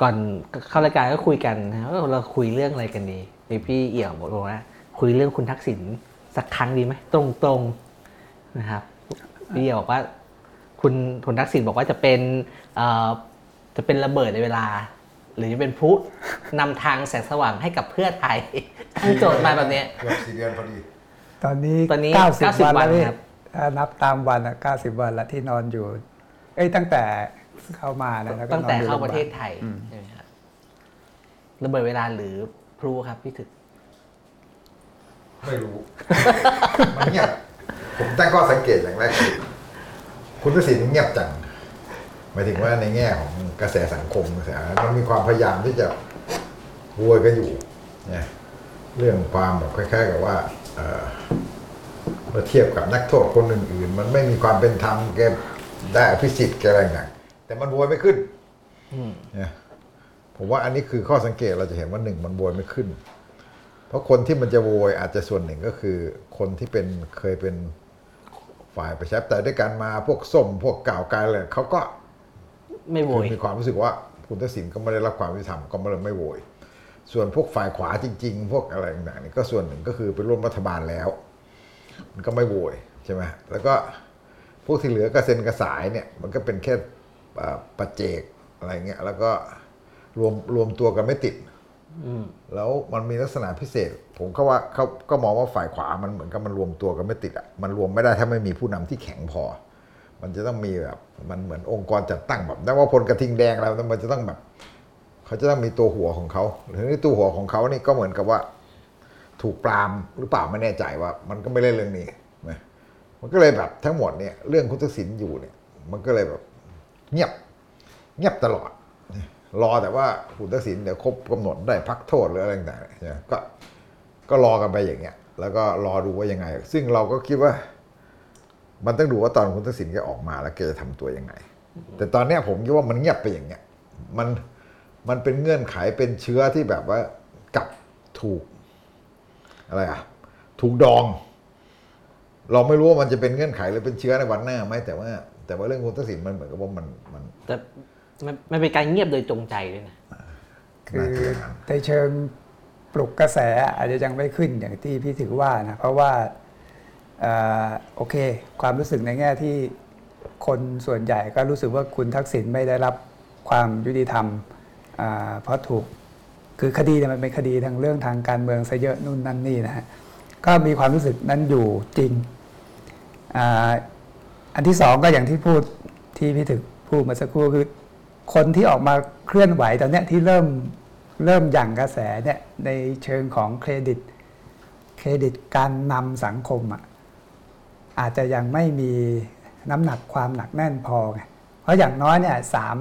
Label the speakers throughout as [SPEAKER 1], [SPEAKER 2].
[SPEAKER 1] ก่อนเข้ารายการก็คุยกันนะว่าเราคุยเรื่องอะไรกันดีไอพี่เอี่ยวบอกว่าคุยเรื่องคุณทักษิณสักครั้งดีไหมตรงๆนะครับพี่เอี่ยวบอกว่า คุณคุณทักษิณบอกว่าจะเป็นเอ่อจะเป็นระเบิดในเวลา หรือจะเป็นพลุนำทางแสงสว่างให้กับเพื่อไทยตั้งโจทย์มาแบบเนี้ย
[SPEAKER 2] เกือบสี่เดือนพอดี
[SPEAKER 3] ตอนนี้
[SPEAKER 1] ตอนนี้
[SPEAKER 3] 90
[SPEAKER 1] 90
[SPEAKER 3] วันแล้ว
[SPEAKER 1] วัน
[SPEAKER 3] พี่
[SPEAKER 1] ครับ
[SPEAKER 3] ถ้านับตามวันอะ90วันละที่นอนอยู่ เอ้ยตั้งแต่ เข้ามานะแล้วก็
[SPEAKER 1] ตั้งแต่
[SPEAKER 3] นอนอยู่
[SPEAKER 1] เข้า
[SPEAKER 3] โงพยบล
[SPEAKER 1] ประเทศไทยใช่ไหมครับระเบิดเวลาหรือพลุครับพี่ถึก
[SPEAKER 2] ไม่รู้ มันเงียบผมตั้งข้อสังเกตอย่างแรกคือคุณทักษิณเงียบจังหมายถึงว่าในแง่ของกระแสสังคมกระแสมันมีความพยายามที่จะโวยกันอยู่เนี่ยเรื่องความแบบคล้ายๆ กับว่าเอ่อเมื่อเทียบกับนักโทษคนอื่นๆ มันไม่มีความเป็นธรรมแกได้อภิสิทธิ์แกอะไรต่างๆ แต่มันโวยไม่ขึ้นเนี่ยผมว่าอันนี้คือข้อสังเกตเราจะเห็นว่าหนึ่งมันโวยไม่ขึ้น เพราะคนที่มันจะโวยอาจจะส่วนหนึ่งก็คือ คนที่เป็นเคยเป็นฝ่ายประชาธิปไตยด้วยกันมาพวกส้ม พวกก่าวไกลเลยเขาก็
[SPEAKER 1] ไม่โว
[SPEAKER 2] คือยมีความรู้สึกว่าคุณทักษิณก็ไม่ได้รับความยุติธรรมก็ไม่เลยไม่โวยส่วนพวกฝ่ายขวาจริง ๆ พวกอะไรต่างๆนี่ก็ส่วนหนึ่งก็คือไปร่วมรัฐบาลแล้ว มันก็ไม่โวยใช่ไหมแล้วก็พวกที่เหลือกระเซ็นกระสายเนี่ย มันก็เป็นแค่เอ่อ ปัจเจกอะไรเงี้ยแล้วก็รวมรวมตัวกันไม่ติดแล้วมันมีลักษณะพิเศษ ผมก็ว่าเขาก็มองว่าฝ่ายขวามันเหมือนกับมันรวมตัวกันไม่ติดอะมันรวมไม่ได้ถ้าไม่มีผู้นำที่แข็งพอ มันจะต้องมีแบบมันเหมือนองค์กรจัดตั้งแบบนักว่าพลกระทิงแดงแล้วมันจะต้องแบบเขาจะต้องมีตัวหัวของเขาหรือในตัวหัวของเขานี่ก็เหมือนกับว่า ถูกปรามหรือเปล่าไม่แน่ใจว่า มันก็ไม่เล่นเรื่องนี้นะมันก็เลยแบบทั้งหมดเนี่ยเรื่องคุณทักษิณอยู่เนี่ย มันก็เลยแบบ เงียบ เงียบตลอด รอแต่ว่าคุณทักษิณเดี๋ยวครบกำหนดได้พักโทษหรืออะไรต่างๆเนี่ยก็ก็รอกันไปอย่างเงี้ย แล้วก็รอดูว่ายังไง ซึ่งเราก็คิดว่า มันต้องดูว่าตอนคุณทักษิณแกออกมาแล้วแกจะทำตัวยังไง แต่ตอนเนี้ยผมคิดว่ามันเงียบไปอย่างเงี้ย มันมันเป็นเงื่อนไขเป็นเชื้อที่แบบว่ากลับถูก อะไรอะถูกดอง เราไม่รู้ว่ามันจะเป็นเงื่อนไขหรือเป็นเชื้อในวันหน้าไหมแต่ว่า แต่ว่าเรื่องคุณทักษิณมันเหมือนกับว่ามันมัน
[SPEAKER 1] แต่มันมันเป็นการเงียบโดยจงใจด้วยนะ
[SPEAKER 3] คือในเชิงปลุกกระแสอาจจะยังไม่ขึ้นอย่างที่พี่ถือว่านะเพราะว่าเอ่อโอเค ความรู้สึกในแง่ที่คนส่วนใหญ่ก็รู้สึกว่าคุณทักษิณไม่ได้รับความยุติธรรมอ่าเพราะถูกคือคดีเนี่ยมันเป็นคดีทางเรื่องทางการเมืองซะเยอะนู่นนั่นนี่นะฮะก็มีความรู้สึกนั้นอยู่จริง อันที่สองก็อย่างที่พูดที่พี่ถึกพูดมาสักครู่คือ คนที่ออกมาเคลื่อนไหวตอนนี้ที่เริ่มเริ่มหยั่งกระแสเนี่ยในเชิงของเครดิต เครดิตการนำสังคมอะอาจจะยังไม่มีน้ำหนักความหนักแน่นพอไงเพราะอย่างน้อยเนี่ยสาม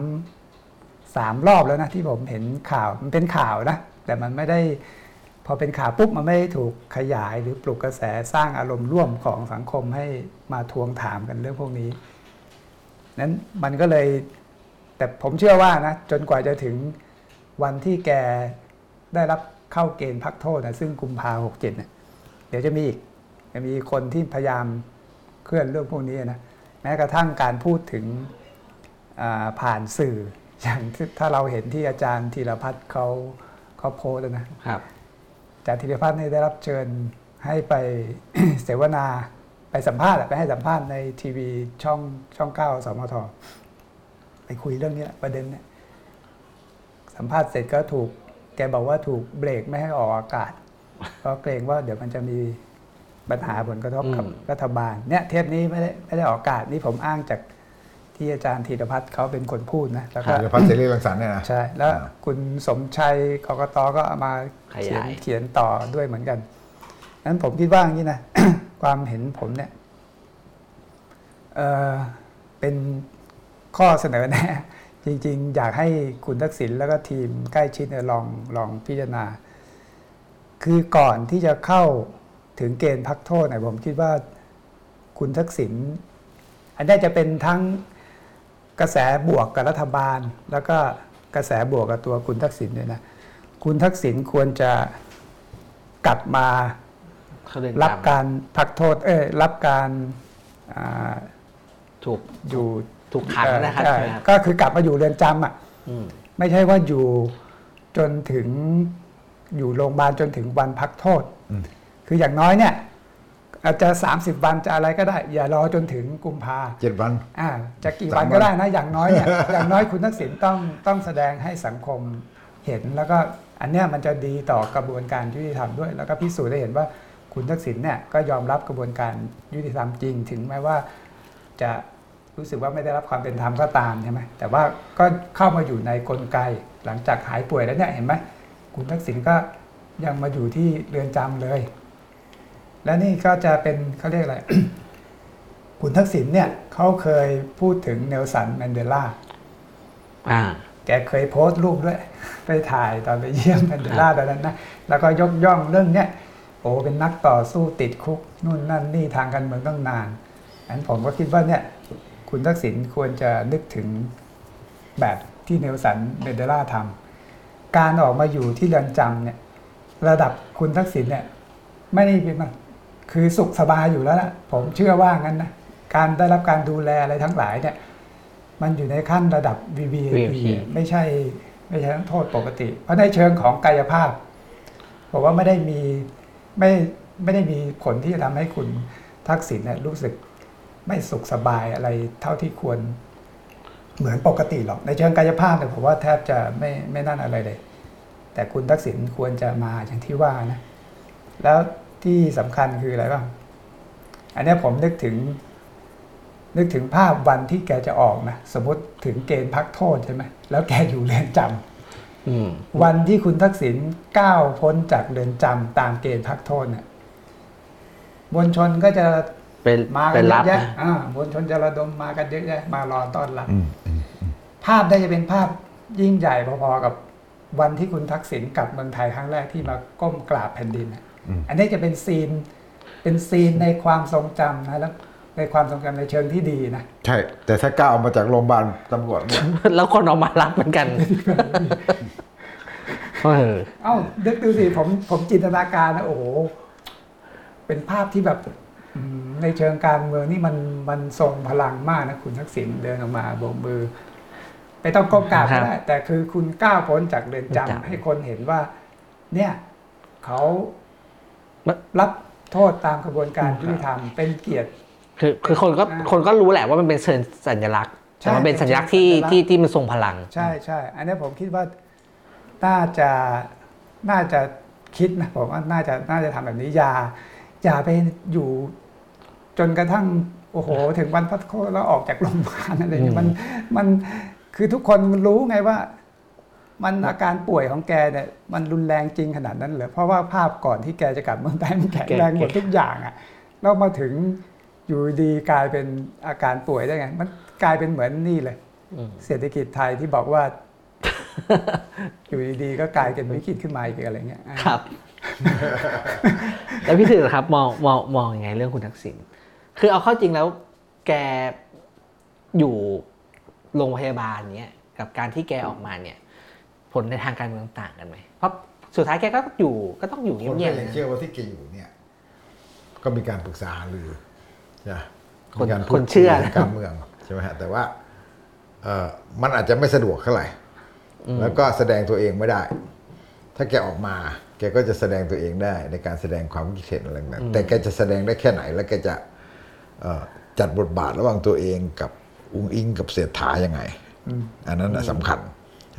[SPEAKER 3] สามรอบแล้วนะที่ผมเห็นข่าวมันเป็นข่าวนะแต่มันไม่ได้ พอเป็นข่าวปุ๊บมันไม่ถูกขยายหรือปลุกกระแสสร้างอารมณ์ร่วมของสังคมให้มาทวงถามกันเรื่องพวกนี้นั้นมันก็เลย แต่ผมเชื่อว่านะจนกว่าจะถึงวันที่แกได้รับเข้าเกณฑ์พักโทษนะซึ่งกุมภาหกเจ็ดเนี่ยเดี๋ยวจะมีอีกจะมีคนที่พยายามเคลื่อนเรื่องพวกนี้นะแม้กระทั่งการพูดถึงผ่านสื่ออย่างถ้าเราเห็นที่อาจารย์ธีรพัฒน์เขาเขาโพสนะ
[SPEAKER 1] ครับ
[SPEAKER 3] จารย์ธีรพัฒน์เนี่ยได้รับเชิญให้ไปเสวนาไปสัมภาษณ์อะไปให้สัมภาษณ์ในทีวีช่องช่องเก้าสมทไปคุยเรื่องนี้แหละประเด็นเนี่ยสัมภาษณ์เสร็จก็ถูก แกบอกว่าถูกเบรกไม่ให้ออกอากาศเพราะเกรงว่าเดี๋ยวมันจะมีปัญหาผลกระทบกับ
[SPEAKER 1] อืม
[SPEAKER 3] รัฐบาลเนี่ยเทปนี้ไม่ได้ไม่ได้ออกอากาศนี่ผมอ้างจาก ที่อาจารย์ธีรพัฒน์เขาเป็นคนพูดนะแล้วก็
[SPEAKER 2] ธีรพัฒน์เสรีรังสรรค์เนี่ยนะ
[SPEAKER 3] ใช่แล้วคุณสมชัยกกตก็เอามา
[SPEAKER 1] ข
[SPEAKER 3] เขีย
[SPEAKER 1] ยานย
[SPEAKER 3] เขียนต่อด้วยเหมือนกันนั้นผมคิดว่าอย่างนี้นะความเห็นผมเนี่ยเออเป็นข้อเสนอแนะจริง ๆ อยากให้คุณทักษิณแล้วก็ทีมใกล้ชิดเนี่ยลองลองพิจารณา คือก่อนที่จะเข้าถึงเกณฑ์พักโทษเนี่ยผมคิดว่าคุณทักษิณอันนี้จะเป็นทั้ง กระแสบวกกับรัฐบาล แล้วก็กระแสบวกกับตัวคุณทักษิณด้วยนะคุณทักษิณควรจะกลับมา
[SPEAKER 1] เขาเดิน
[SPEAKER 3] รับ
[SPEAKER 1] ตาม
[SPEAKER 3] การพักโทษ เอ้ยรับการอ่า
[SPEAKER 1] ถูก
[SPEAKER 3] อยู่
[SPEAKER 1] ถูกขังนะครับ
[SPEAKER 3] เอ่อ
[SPEAKER 1] ใช่ไหมครับ
[SPEAKER 3] ก็คือกลับมาอยู่เรือนจำอะ
[SPEAKER 1] อืม
[SPEAKER 3] ไม่ใช่ว่าอยู่จนถึงอยู่โรงพยาบาลจนถึงวันพักโทษ
[SPEAKER 2] อืม
[SPEAKER 3] คืออย่างน้อยเนี่ย อาจจะ 30 วันจะอะไรก็ได้ อย่ารอจนถึงกุมภา
[SPEAKER 2] เจ็ดวัน
[SPEAKER 3] อ่าจะกี่
[SPEAKER 2] สาม
[SPEAKER 3] วัน
[SPEAKER 2] วัน
[SPEAKER 3] ก็ได้นะ อย่างน้อยเนี่ยอย่างน้อยคุณทักษิณต้องต้องแสดงให้สังคมเห็นแล้วก็อันเนี้ยมันจะดีต่อกระบวนการยุติธรรมด้วย แล้วก็พิสูจน์ได้เห็นว่าคุณทักษิณเนี่ยก็ยอมรับกระบวนการยุติธรรมจริง ถึงแม้ว่าจะรู้สึกว่าไม่ได้รับความเป็นธรรมก็ตามใช่ไหมแต่ว่าก็เข้ามาอยู่ในกลไกหลังจากหายป่วยแล้วเนี่ยเห็นไหมคุณทักษิณก็ยังมาอยู่ที่เรือนจำเลย และนี่ก็จะเป็นเขาเรียกอะไร คุณทักษิณเนี่ยเขาเคยพูดถึงเนลสันแมนเดลา
[SPEAKER 1] อ่า
[SPEAKER 3] แกเคยโพสต์รูปด้วย ไปถ่ายตอนไปเยี่ยมแมนเดลาตอนนั้นนะ แล้วก็ยกย่องเรื่องเนี้ยโอ้เป็นนักต่อสู้ติดคุกนู่นนั่นนี่ทางการเมืองตั้งนานอันผมก็คิดว่าเนี่ยคุณทักษิณควรจะนึกถึงแบบที่เนลสันแมนเดลาทำการออกมาอยู่ที่เรือนจำเนี่ย ระดับคุณทักษิณเนี่ย ไม่ได้เป็นมัน คือสุขสบายอยู่แล้วล่ะ ผมเชื่อว่างั้นนะการได้รับการดูแลอะไรทั้งหลายเนี่ย มันอยู่ในขั้นระดับ VVIP
[SPEAKER 1] VIP
[SPEAKER 3] ไม่ใช่ไม่ใช่ทั้งโทษปกติ เพราะในเชิงของกายภาพบอกว่าไม่ได้มีไม่ไม่ได้มีผลที่จะทำให้คุณทักษิณเนี่ยรู้สึกไม่สุขสบายอะไรเท่าที่ควรเหมือนปกติหรอก ในเชิงกายภาพเนี่ยผมว่าแทบจะไม่ไม่นั่นอะไรเลย แต่คุณทักษิณควรจะมาอย่างที่ว่านะ แล้ว ที่สำคัญคืออะไรบ้างอันเนี้ยผมนึกถึง นึกถึงภาพวันที่แกจะออกนะสมมติถึงเกณฑ์พักโทษใช่ไหมแล้วแกอยู่เรือนจำ
[SPEAKER 1] อืม
[SPEAKER 3] วันที่คุณทักษิณก้าวพ้นจากเรือนจำตามเกณฑ์พักโทษเนี่ยมวลชนก็จะ
[SPEAKER 1] เป็น
[SPEAKER 3] มากั
[SPEAKER 1] เป็นน
[SPEAKER 3] เย
[SPEAKER 1] รับ
[SPEAKER 3] อะแยะ
[SPEAKER 1] นะ
[SPEAKER 3] อ่ามวลชนจะระดมมากันเยอะแยะมารอต้อนรับ
[SPEAKER 2] อืมอืม
[SPEAKER 3] ภาพได้จะเป็นภาพยิ่งใหญ่พอๆกับวันที่คุณทักษิณกลับเมืองไทยครั้งแรกที่มาก้มกราบแผ่นดินน่ะ อันนี้จะเป็นซีนเป็นซีนในความทรงจำนะแล้วในความทรงจำในเชิงที่ดีนะ
[SPEAKER 2] ใช่ แต่ถ้าก้าวออกมาจากโรงพยาบาลตำรวจเนี่ย
[SPEAKER 1] แล้วคนออกมารับเหมือนกัน เออ
[SPEAKER 3] เอ้านึกดูสิผมผมจินตนาการนะโอ้โห เป็นภาพที่แบบอืมในเชิงการเมืองนี่มันมันทรงพลังมากนะ คุณทักษิณเดินออกมาโบกมือ ไม่ต้องก้มกราบ
[SPEAKER 1] ครั
[SPEAKER 3] ก็
[SPEAKER 1] บ
[SPEAKER 3] ได้ แต่คือคุณก้าวพ้นจากเรือน
[SPEAKER 1] เรือน
[SPEAKER 3] จำ
[SPEAKER 1] จำ
[SPEAKER 3] ให้คนเห็นว่า เนี่ยเขา รับโทษตามกระบวนการยุติธรรมเป็นเกียรติ
[SPEAKER 1] คือคือคนก็
[SPEAKER 3] อ่า
[SPEAKER 1] คนก็รู้แหละว่ามันเป็นเชิญสัญลักษณ์
[SPEAKER 3] ใช่
[SPEAKER 1] แต่มันเป็นสัญลักษณ์ที่
[SPEAKER 3] เป็นสัญลักษณ์
[SPEAKER 1] ที่ที่มันทรงพลัง
[SPEAKER 3] ใช่ใช่อันนี้ผมคิดว่าน่าจะน่าจะคิดนะผมว่าน่าจะน่าจะทำแบบนี้อย่าอย่าไปอยู่จนกระทั่งโอ้โห ถึงวันพัดโทษแล้วออกจากโรงพยาบาลอะไรเนี่ยมันมันคือทุกคนมันรู้ไงว่า มันอาการป่วยของแกเนี่ยมันรุนแรงจริงขนาดนั้นเหรอเพราะว่าภาพก่อนที่แกจะกลับเมืองไทยมันแข็งแรงหมดทุกอย่างอะ่ะแล้วมาถึงอยู่ดีกลายเป็นอาการป่วยได้ไง มันกลายเป็นเหมือนนี่เลย
[SPEAKER 1] อืม
[SPEAKER 3] เศรษฐกิจไทยที่บอกว่า อยู่ดีๆก็กลายเป็นวิกฤตขึ้นมาอีกอะไรเงี้ยอะ
[SPEAKER 1] ครับ แล้วพี่ถือครับมองมองมองยังไงเรื่องคุณทักษิณคือเอาเข้าจริงแล้ว แกอยู่โรงพยาบาลเนี้ยกับการที่แกออกมาเนี่ย ผลในทางการเมืองต่างกันไหมเพราะสุดท้ายแกก็อยู่ก็ต้องอยู่
[SPEAKER 2] คนก็
[SPEAKER 1] เงียบๆ
[SPEAKER 2] ยัง
[SPEAKER 1] นะ
[SPEAKER 2] เชื่อว่าที่แกอยู่เนี่ย ก็มีการปรึกษาหารือนะ
[SPEAKER 1] คน
[SPEAKER 2] มีการพูด
[SPEAKER 1] คนเชื่อ
[SPEAKER 2] คุยในการเมืองใช่ไหมฮะแต่ว่าเออมันอาจจะไม่สะดวกเท่าไหร่แล้วก็แสดงตัวเองไม่ได้ ถ้าแกออกมา แกก็จะแสดงตัวเองได้ ในการแสดงความคิดเห็นอะไรแบบแต่แกจะแสดงได้แค่ไหน แล้วแกจะเอ่อจัดบทบาทระหว่างตัวเองกับอุงอิงกับเศรษฐายังไง อันนั้นน่ะสำคัญ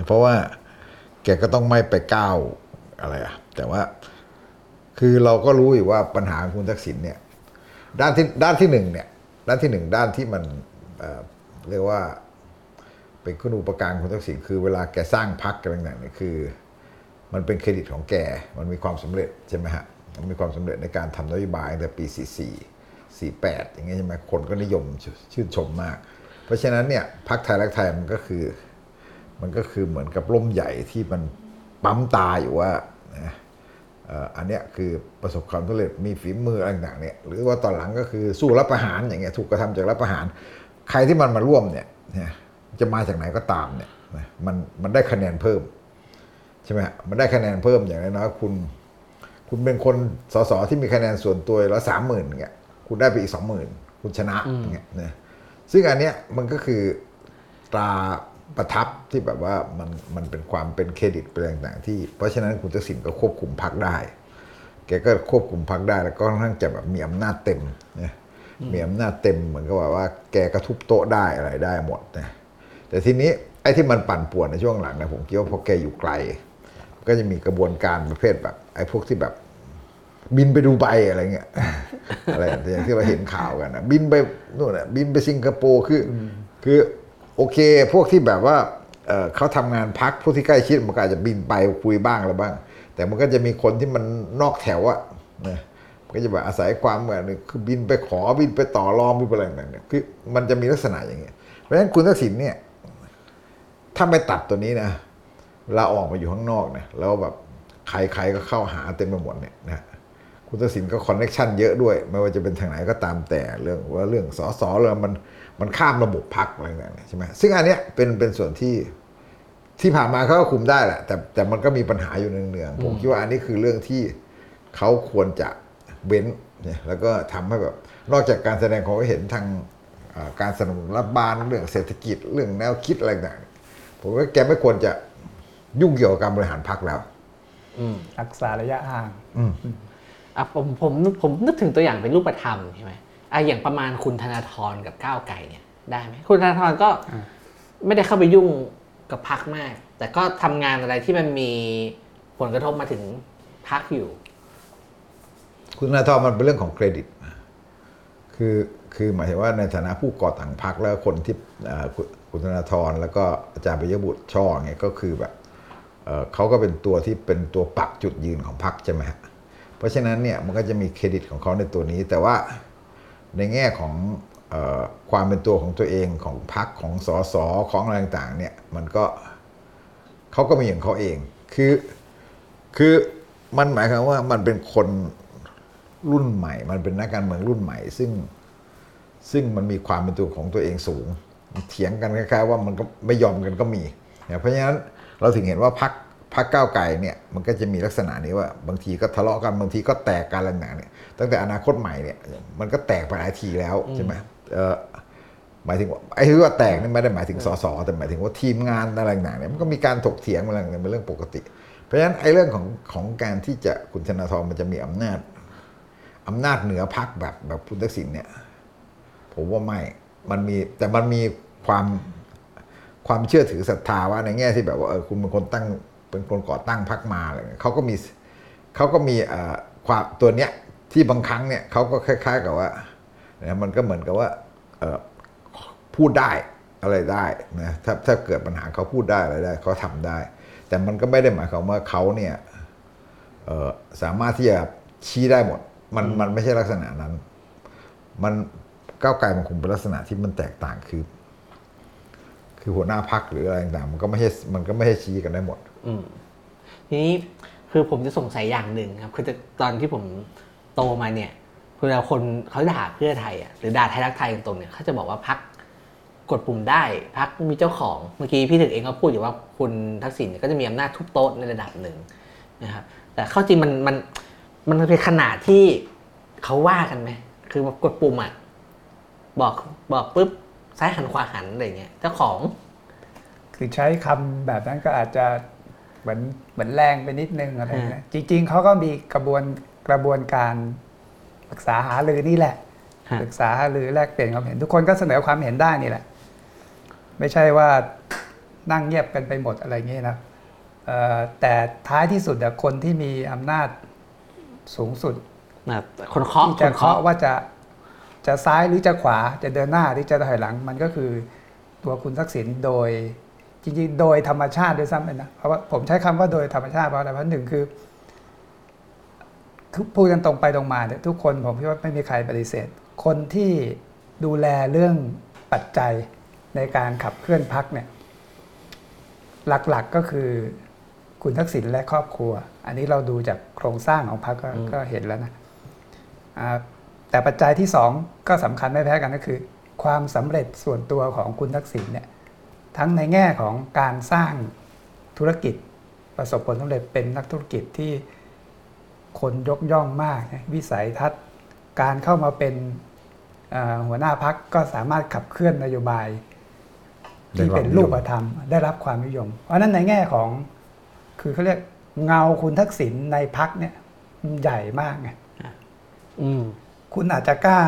[SPEAKER 2] เพราะว่า แกก็ต้องไม่ไปก้าวอะไรอะแต่ว่าคือเราก็รู้อยู่ว่าปัญหาของคุณทักษิณเนี่ยด้านที่ด้านที่หนึ่งเนี่ยด้านที่หนึ่งด้านที่มันเเรียกว่าเป็นคุณูปการคุณทักษิณคือเวลาแกสร้างพรรคอะไรต่างๆเนี่ยคือ มันเป็นเครดิตของแก มันมีความสำเร็จใช่ไหมฮะมันมีความสำเร็จในการทำนโยบายตั้งแต่ปี 44 48 อย่างเงี้ยใช่ไหมคนก็นิยมชื่นชมมาก เพราะฉะนั้นเนี่ยพรรคไทยรักไทยมันก็คือ มันก็คือเหมือนกับล่มใหญ่ที่มันปั๊มตาอยู่ว่านะเอ่ออันเนี้ยคือประสบความสำเร็จมีฝีมืออะไรต่างๆเนี่ยหรือว่าตอนหลังก็คือสู้รับประหารอย่างเงี้ยถูกกระทำจากรับประหาร ใครที่มันมาร่วมเนี่ยนะจะมาจากไหนก็ตามเนี่ยนะมันมันได้คะแนนเพิ่มใช่ไหมฮะมันได้คะแนนเพิ่มอย่างน้อยๆคุณ คุณเป็นคนสสที่มีคะแนนส่วนตัวแล้วสามหมื่นเงี้ยคุณได้ไปอีกสองหมื่นคุณชนะอย่างเงี้ยนะซึ่งอันเนี้ยมันก็คือตรา ประทับที่แบบว่ามันมันเป็นความเป็นเครดิตเป็นอะไรต่างๆที่ เพราะฉะนั้นคุณทักษิณก็ควบคุมพักได้ แกก็ควบคุมพักได้แล้วก็ค่อนข้างจะแบบมีอำนาจเต็มนะมีอำนาจเต็มเหมือนกับว่าว่าแกก็ทุบโต๊ะได้อะไรได้หมดนะแต่ทีนี้ไอ้ที่มันปั่นป่วนในช่วงหลังนะผมคิดว่าเพราะแกอยู่ไกล ก็จะมีกระบวนการประเภทแบบไอ้พวกที่แบบบินไปดูใบอะไรเงี้ยอะไรอย่างที่เราเห็นข่าวกันนะบินไปนู่นน่ะบินไปสิงคโปร์คืออคือ โอเค พวกที่แบบว่าเเขาทำงานพักพวกที่ใกล้ชิดมันก็อาจจะบินไปคุยบ้างอะไรบ้าง แต่มันก็จะมีคนที่มันนอกแถวอะนะมันก็จะแบบอาศัยความเหมือนคือบินไปขอบินไปต่อรองบินไปอะไรต่างๆเนี่ยคือมันจะมีลักษณะอย่างเงี้ยเพราะฉะนั้นคุณทักษิณเนี่ย ถ้าไม่ตัดตัวนี้นะเราออกมาอยู่ข้างนอกนี่ยแล้วแบบใครๆก็เข้าหาเต็มไปหมดเนี่ยนะคุณทักษิณก็คอนเน็ชันเยอะด้วย ไม่ว่าจะเป็นทางไหนก็ตามแต่เรื่องว่าเรื่องสอสอเรื่องมัน มันข้ามระบบพักอะไรต่างๆเนี่ยใช่ไหมซึ่งอันเนี้ยเป็นเป็นส่วนที่ที่ผ่านมาเขาก็คุมได้แหละ แต่แต่มันก็มีปัญหาอยู่เนืองๆผมคิดว่าอันนี้คือเรื่องที่เขาควรจะเว้นเนี่ยแล้วก็ทำให้แบบนอกจากการแสดงความคิดเห็นทางเอ่อการสนับสนุนรัฐบาลเรื่องเศรษฐกิจเรื่องแนวคิดอะไรต่างๆผมว่าแกไม่ควรจะยุ่งเกี่ยวกับการบริหารพรรคแล้ว
[SPEAKER 1] อืม
[SPEAKER 3] รักษาระยะห่าง
[SPEAKER 1] อะผมผมนึกผมนึกถึงตัวอย่างเป็นรูปธรรมใช่ไหม อะอย่างประมาณคุณธนาธรกับก้าวไก่เนี่ยได้ไหมคุณธนาธรก็ไม่ได้เข้าไปยุ่งกับพักมาก แต่ก็ทำงานอะไรที่มันมีผลกระทบมาถึงพักอยู่
[SPEAKER 2] คุณธนาธรมันเป็นเรื่องของเครดิตคือคือหมายถึงว่าในฐานะผู้ก่อตั้งพรรคแล้วคนที่เอ่อคุณคุณธนาธรแล้วก็อาจารย์ปิยบุตรช่อไงก็คือแบบเอ่อเขาก็เป็นตัวที่เป็นตัวปักจุดยืนของพรรคใช่ไหมฮะเพราะฉะนั้นเนี่ยมันก็จะมีเครดิตของเขาในตัวนี้ แต่ว่า ในแง่ของออความเป็นตัวของตัวเองของพรรคของสสของอะไรต่างๆเนี่ยมันก็เขาก็มีอย่างเขาเองคือคือมันหมายความว่ามันเป็นคนรุ่นใหม่ มันเป็นนักการเมืองรุ่นใหม่ ซึ่งซึ่งมันมีความเป็นตัวของตัวเองสูง เถียงกันคล้ายๆว่ามันก็ไม่ยอมกันก็มี เพราะฉะนั้นเราถึงเห็นว่าพัก พักก้าวไกลเนี่ยมันก็จะมีลักษณะนี้ว่าบางทีก็ทะเลาะกันบางทีก็แตกกันอะไรต่างๆเนี่ยตั้งแต่อนาคตใหม่เนี่ยมันก็แตกไปหลายทีแล้วใช่ไหมเอ่อหมายถึงว่าไอ้ที่ว่าแตกนี่ไม่ได้หมายถึงสสแต่หมายถึงว่าทีมงานอะไรต่างๆเนี่ยมันก็มีการถกเถียงอะไรต่างๆเป็นเรื่องปกติ เพราะฉะนั้นไอ้เรื่องของของการที่จะคุณธนาธรมันจะมีอำนาจอำนาจเหนือพักแบบแบบคุณทักษิณเนี่ย ผมว่าไม่มันมีแต่มันมีความความเชื่อถือศรัทธาว่าในแง่ที่แบบว่าเออคุณเป็นคนตั้ง เป็นคนก่อตั้งพักมาอะไรเงี้ยเขาก็มีเขาก็มีเอ่อความตัวเนี้ยที่บางครั้งเนี่ยเขาก็คล้าย ๆ กับว่านะมันก็เหมือนกับว่าเอ่อพูดได้อะไรได้นะถ้าถ้าเกิดปัญหาเขาพูดได้อะไรได้เขาทำได้ แต่มันก็ไม่ได้หมายความว่าเขาเนี่ยเอ่อสามารถที่จะชี้ได้หมด มันมันไม่ใช่ลักษณะนั้น มันก้าวไกลมันคงเป็นลักษณะที่มันแตกต่างคือ คือหัวหน้าพักหรืออะไรต่างๆมันก็ไม่ใช่มันก็ไม่ใช่ชี้กันได้หมด
[SPEAKER 1] อืมทีนี้คือผมจะสงสัยอย่างหนึ่งครับ คือตอนที่ผมโตมาเนี่ยเวลาคนเขาด่าเพื่อไทยอะหรือด่าไทยรักไทยตรงเนี่ยเขาจะบอกว่าพักกดปุ่มได้พักมีเจ้าของเมื่อกี้พี่ถึกเองก็พูดอยู่ว่าคุณทักษิณเนี่ยก็จะมีอำนาจทุบโต๊ะในระดับหนึ่งนะครับแต่เข้าจริงมันมันมันเป็นขนาดที่เขาว่ากันไหมคือว่ากดปุ่มอะบอกบอกปุ๊บซ้ายหันขวาหันอะไรเงี้ยเจ้าของ
[SPEAKER 3] คือใช้คำแบบนั้นก็อาจจะ เหมือนเหมือนแรงไปนิดนึงอะไรเงี้ยจริง ๆเขาก็มีกระบวนกระบวนการปรึกษาหารือนี่แหละ
[SPEAKER 1] ฮะ
[SPEAKER 3] ปรึกษาหารือแลกเปลี่ยนความเห็น ทุกคนก็เสนอความเห็นได้นี่แหละ ไม่ใช่ว่านั่งเงียบกันไปหมดอะไรเงี้ยนะเอ่อแต่ท้ายที่สุดอะคนที่มีอำนาจสูงสุด
[SPEAKER 1] นะคนเคาะ
[SPEAKER 3] ที่
[SPEAKER 1] ค
[SPEAKER 3] จะ
[SPEAKER 1] น
[SPEAKER 3] เคาะ
[SPEAKER 1] เคาะ
[SPEAKER 3] ว่าจะจะซ้ายหรือจะขวาจะเดินหน้าหรือจะถอยหลัง มันก็คือตัวคุณทักษิณโดย จริงๆ โดยธรรมชาติด้วยซ้ำไปนะเพราะว่าผมใช้คำว่าโดยธรรมชาติเพราะอะไรเพราะหนึ่งคือคือพูดกันตรงไปตรงมาเนี่ยทุกคนผมคิดว่าไม่มีใครปฏิเสธ คนที่ดูแลเรื่องปัจจัยในการขับเคลื่อนพักเนี่ยหลักๆก็คือคุณทักษิณและครอบครัว อันนี้เราดูจากโครงสร้างของพรรคก็
[SPEAKER 1] อืม
[SPEAKER 3] ก็เห็นแล้วนะอ่าแต่ปัจจัยที่สองก็สำคัญไม่แพ้กันก็คือ ความสำเร็จส่วนตัวของคุณทักษิณเนี่ย ทั้งในแง่ของการสร้างธุรกิจประสบผลสำเร็จเป็นนักธุรกิจที่คนยกย่องมากนะวิสัยทัศน์การเข้ามาเป็นเอ่อหัวหน้าพักก็สามารถขับเคลื่อนนโยบาย ที่เป็นรูปธรรม ได้รับความนิยม เพราะฉะนั้นในแง่ของคือเขาเรียกเงาคุณทักษิณในพักเนี่ยมันใหญ่มากไง
[SPEAKER 1] อืม
[SPEAKER 3] คุณอาจจะกล้า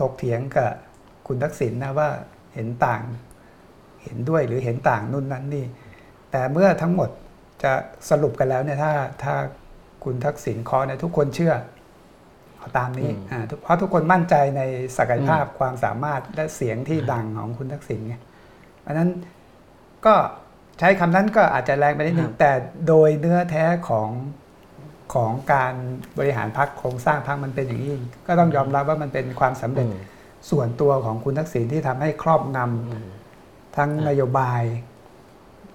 [SPEAKER 3] ถกเถียงกับคุณทักษิณนะว่าเห็นต่าง เห็นด้วยหรือเห็นต่างนู่นนั่นนี่ แต่เมื่อทั้งหมดจะสรุปกันแล้วเนี่ยถ้าถ้าคุณทักษิณเคอเนี่ยทุกคนเชื่อเอาตามนี้
[SPEAKER 1] อืม
[SPEAKER 3] อ่าทุกเพราะทุกคนมั่นใจในศักยภาพความสามารถและเสียงที่ดังของคุณทักษิณไงเพราะฉะนั้นก็ใช้คำนั้นก็อาจจะแรงไปนิดนึงแต่โดยเนื้อแท้ของของการบริหารพรรคโครงสร้างพรรคมันเป็นอย่างนี้ก็ต้องยอมรับว่ามันเป็นความสำเร็จ
[SPEAKER 1] อืม
[SPEAKER 3] ส่วนตัวของคุณทักษิณที่ทำให้ครอบงำ ทั้งนโยบาย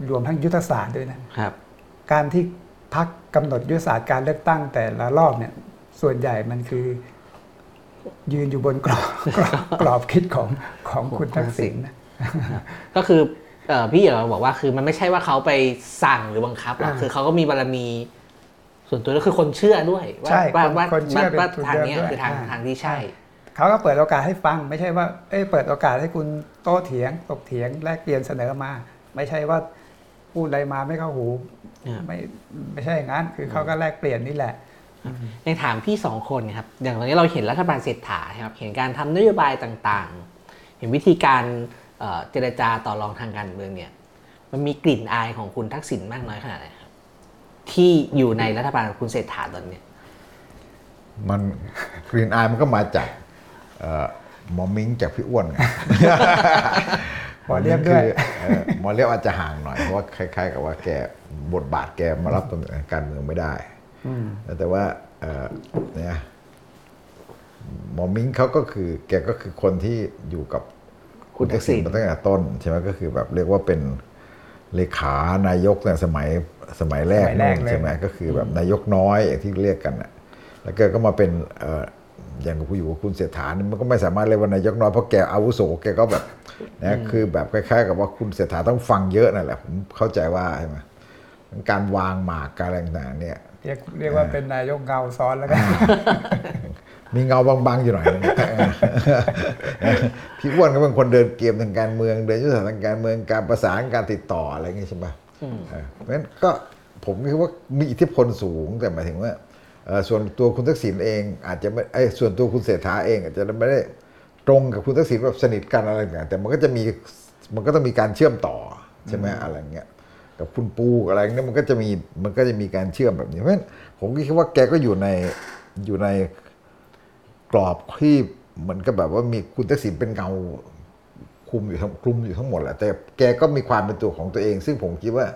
[SPEAKER 3] รวมทั้งยุทธศาสตร์ด้วยนะ
[SPEAKER 1] ครับ
[SPEAKER 3] การที่พักกำหนดยุทธศาสตร์การเลือกตั้งแต่ละรอบเนี่ย ส่วนใหญ่มันคือ ยืนอยู่บนกรอบกรอบกรอบคิดของของคุณทักษิณนะ
[SPEAKER 1] ก็คือเอ่อพี่เอ๋บอกว่าคือมันไม่ใช่ว่าเขาไปสั่งหรือบังคับหรอก
[SPEAKER 3] อ่า
[SPEAKER 1] คือเขาก็มีบารมี ส่วนตัวแล้วคือคนเชื่อด้วย ว่า
[SPEAKER 3] ใช่
[SPEAKER 1] ว่า
[SPEAKER 3] คน
[SPEAKER 1] ว่า
[SPEAKER 3] คนเชื่อ
[SPEAKER 1] ว่า
[SPEAKER 3] เป็นทุน
[SPEAKER 1] ทาง
[SPEAKER 3] เดิม
[SPEAKER 1] เนี้ย
[SPEAKER 3] ด้วย
[SPEAKER 1] คือทาง
[SPEAKER 3] อ่า
[SPEAKER 1] ทางที่ใช่
[SPEAKER 3] เขาก็เปิดโอกาสให้ฟัง ไม่ใช่ว่าเอ้ยเปิดโอกาสให้คุณโต้เถียงตกเถียงแลกเปลี่ยนเสนอมา ไม่ใช่ว่าพูดอะไรมาไม่เข้าหู
[SPEAKER 1] อ่า
[SPEAKER 3] ไม่ไม่ใช่อย่างนั้น คือเขาก็แลกเปลี่ยนนี่แหละ
[SPEAKER 1] ยังถามพี่สองคนครับอย่างตอนนี้เราเห็นรัฐบาลเศรษฐาครับเห็นการทำนโยบายต่างๆ เห็นวิธีการเอ่อเจรจาต่อรองทางการเมืองเนี่ย มันมีกลิ่นอายของคุณทักษิณมากน้อยขนาดไหนครับที่อยู่ในรัฐบาลคุณเศรษฐาตอนเนี้ย
[SPEAKER 2] มันกรีนอายมันก็มาจากเอ่อ หมอมิงจากพี่อ้วนไง
[SPEAKER 3] หมอเลียบด้วย
[SPEAKER 2] คือเอ่อหมอเลียบอาจจะห่างหน่อยเพราะว่าคล้าย ๆ กับว่าแกบทบาทแกมารับตำแหน่งการเมืองไม่ได้แต่ว่าเอ่อเนี่ยหมอมิงเขาก็คือ แกก็คือคนที่อยู่กับ
[SPEAKER 1] คุณทักษิณ
[SPEAKER 2] มาตั้งแต่ต้นใช่ไหมก็คือแบบเรียกว่าเป็นเลขานายกในสมัยสมัยแรก
[SPEAKER 3] สมัยแรก
[SPEAKER 2] นู่น
[SPEAKER 3] เลย
[SPEAKER 2] ใช่ไหมก็คือแบบนายกน้อยอย่างที่เรียกกันน่ะแล้วแกก็มาเป็นเอ่ออย่างกูอยู่กับคุณเศรษฐานี่มันก็ไม่สามารถเรียกว่านายกน้อยเพราะแกอาวุโสแกก็แบบนะคือแบบคล้ายๆ กับว่าคุณเศรษฐาต้องฟังเยอะนั่นแหละผมเข้าใจว่าใช่ไหมการวางหมากการอะไรต่างๆเนี่ย
[SPEAKER 3] เรียกเรียกว่าเป็นนายกเงาซ้อนแล้วกัน
[SPEAKER 2] มีเงาบางๆอยู่หน่อยนึงพี่อ้วนก็เป็นคนเดินเกมทางการเมือง เดินยุทธศาสตร์ทางการเมืองการประสานการติดต่ออะไรอย่างงี้ใช่ไหมเออเพราะฉะนั้นก็ผมคิดว่ามีอิทธิพลสูงแต่หมายถึงว่าเอ่อ ส่วนตัวคุณทักษิณเองอาจจะไม่ไอ้ยส่วนตัวคุณเศรษฐาเองอาจจะไม่ได้ตรงกับคุณทักษิณแบบสนิทกันอะไรต่างๆแต่มันก็จะมีมันก็ต้องมีการเชื่อมต่อใช่ไหมอะไรอย่างเงี้ยกับคุณปูอะไรเงี้ยมันก็จะมีมันก็จะมีการเชื่อมแบบนี้เพราะฉะนั้นผมก็คิดว่าแกก็อยู่ในอยู่ในกรอบที่เหมือนกับแบบว่ามีคุณทักษิณเป็นเงาคุมอยู่ทั้งคลุมอยู่ทั้งหมดแหละแต่แกก็มีความเป็นตัวของตัวเอง ซึ่งผมคิดว่า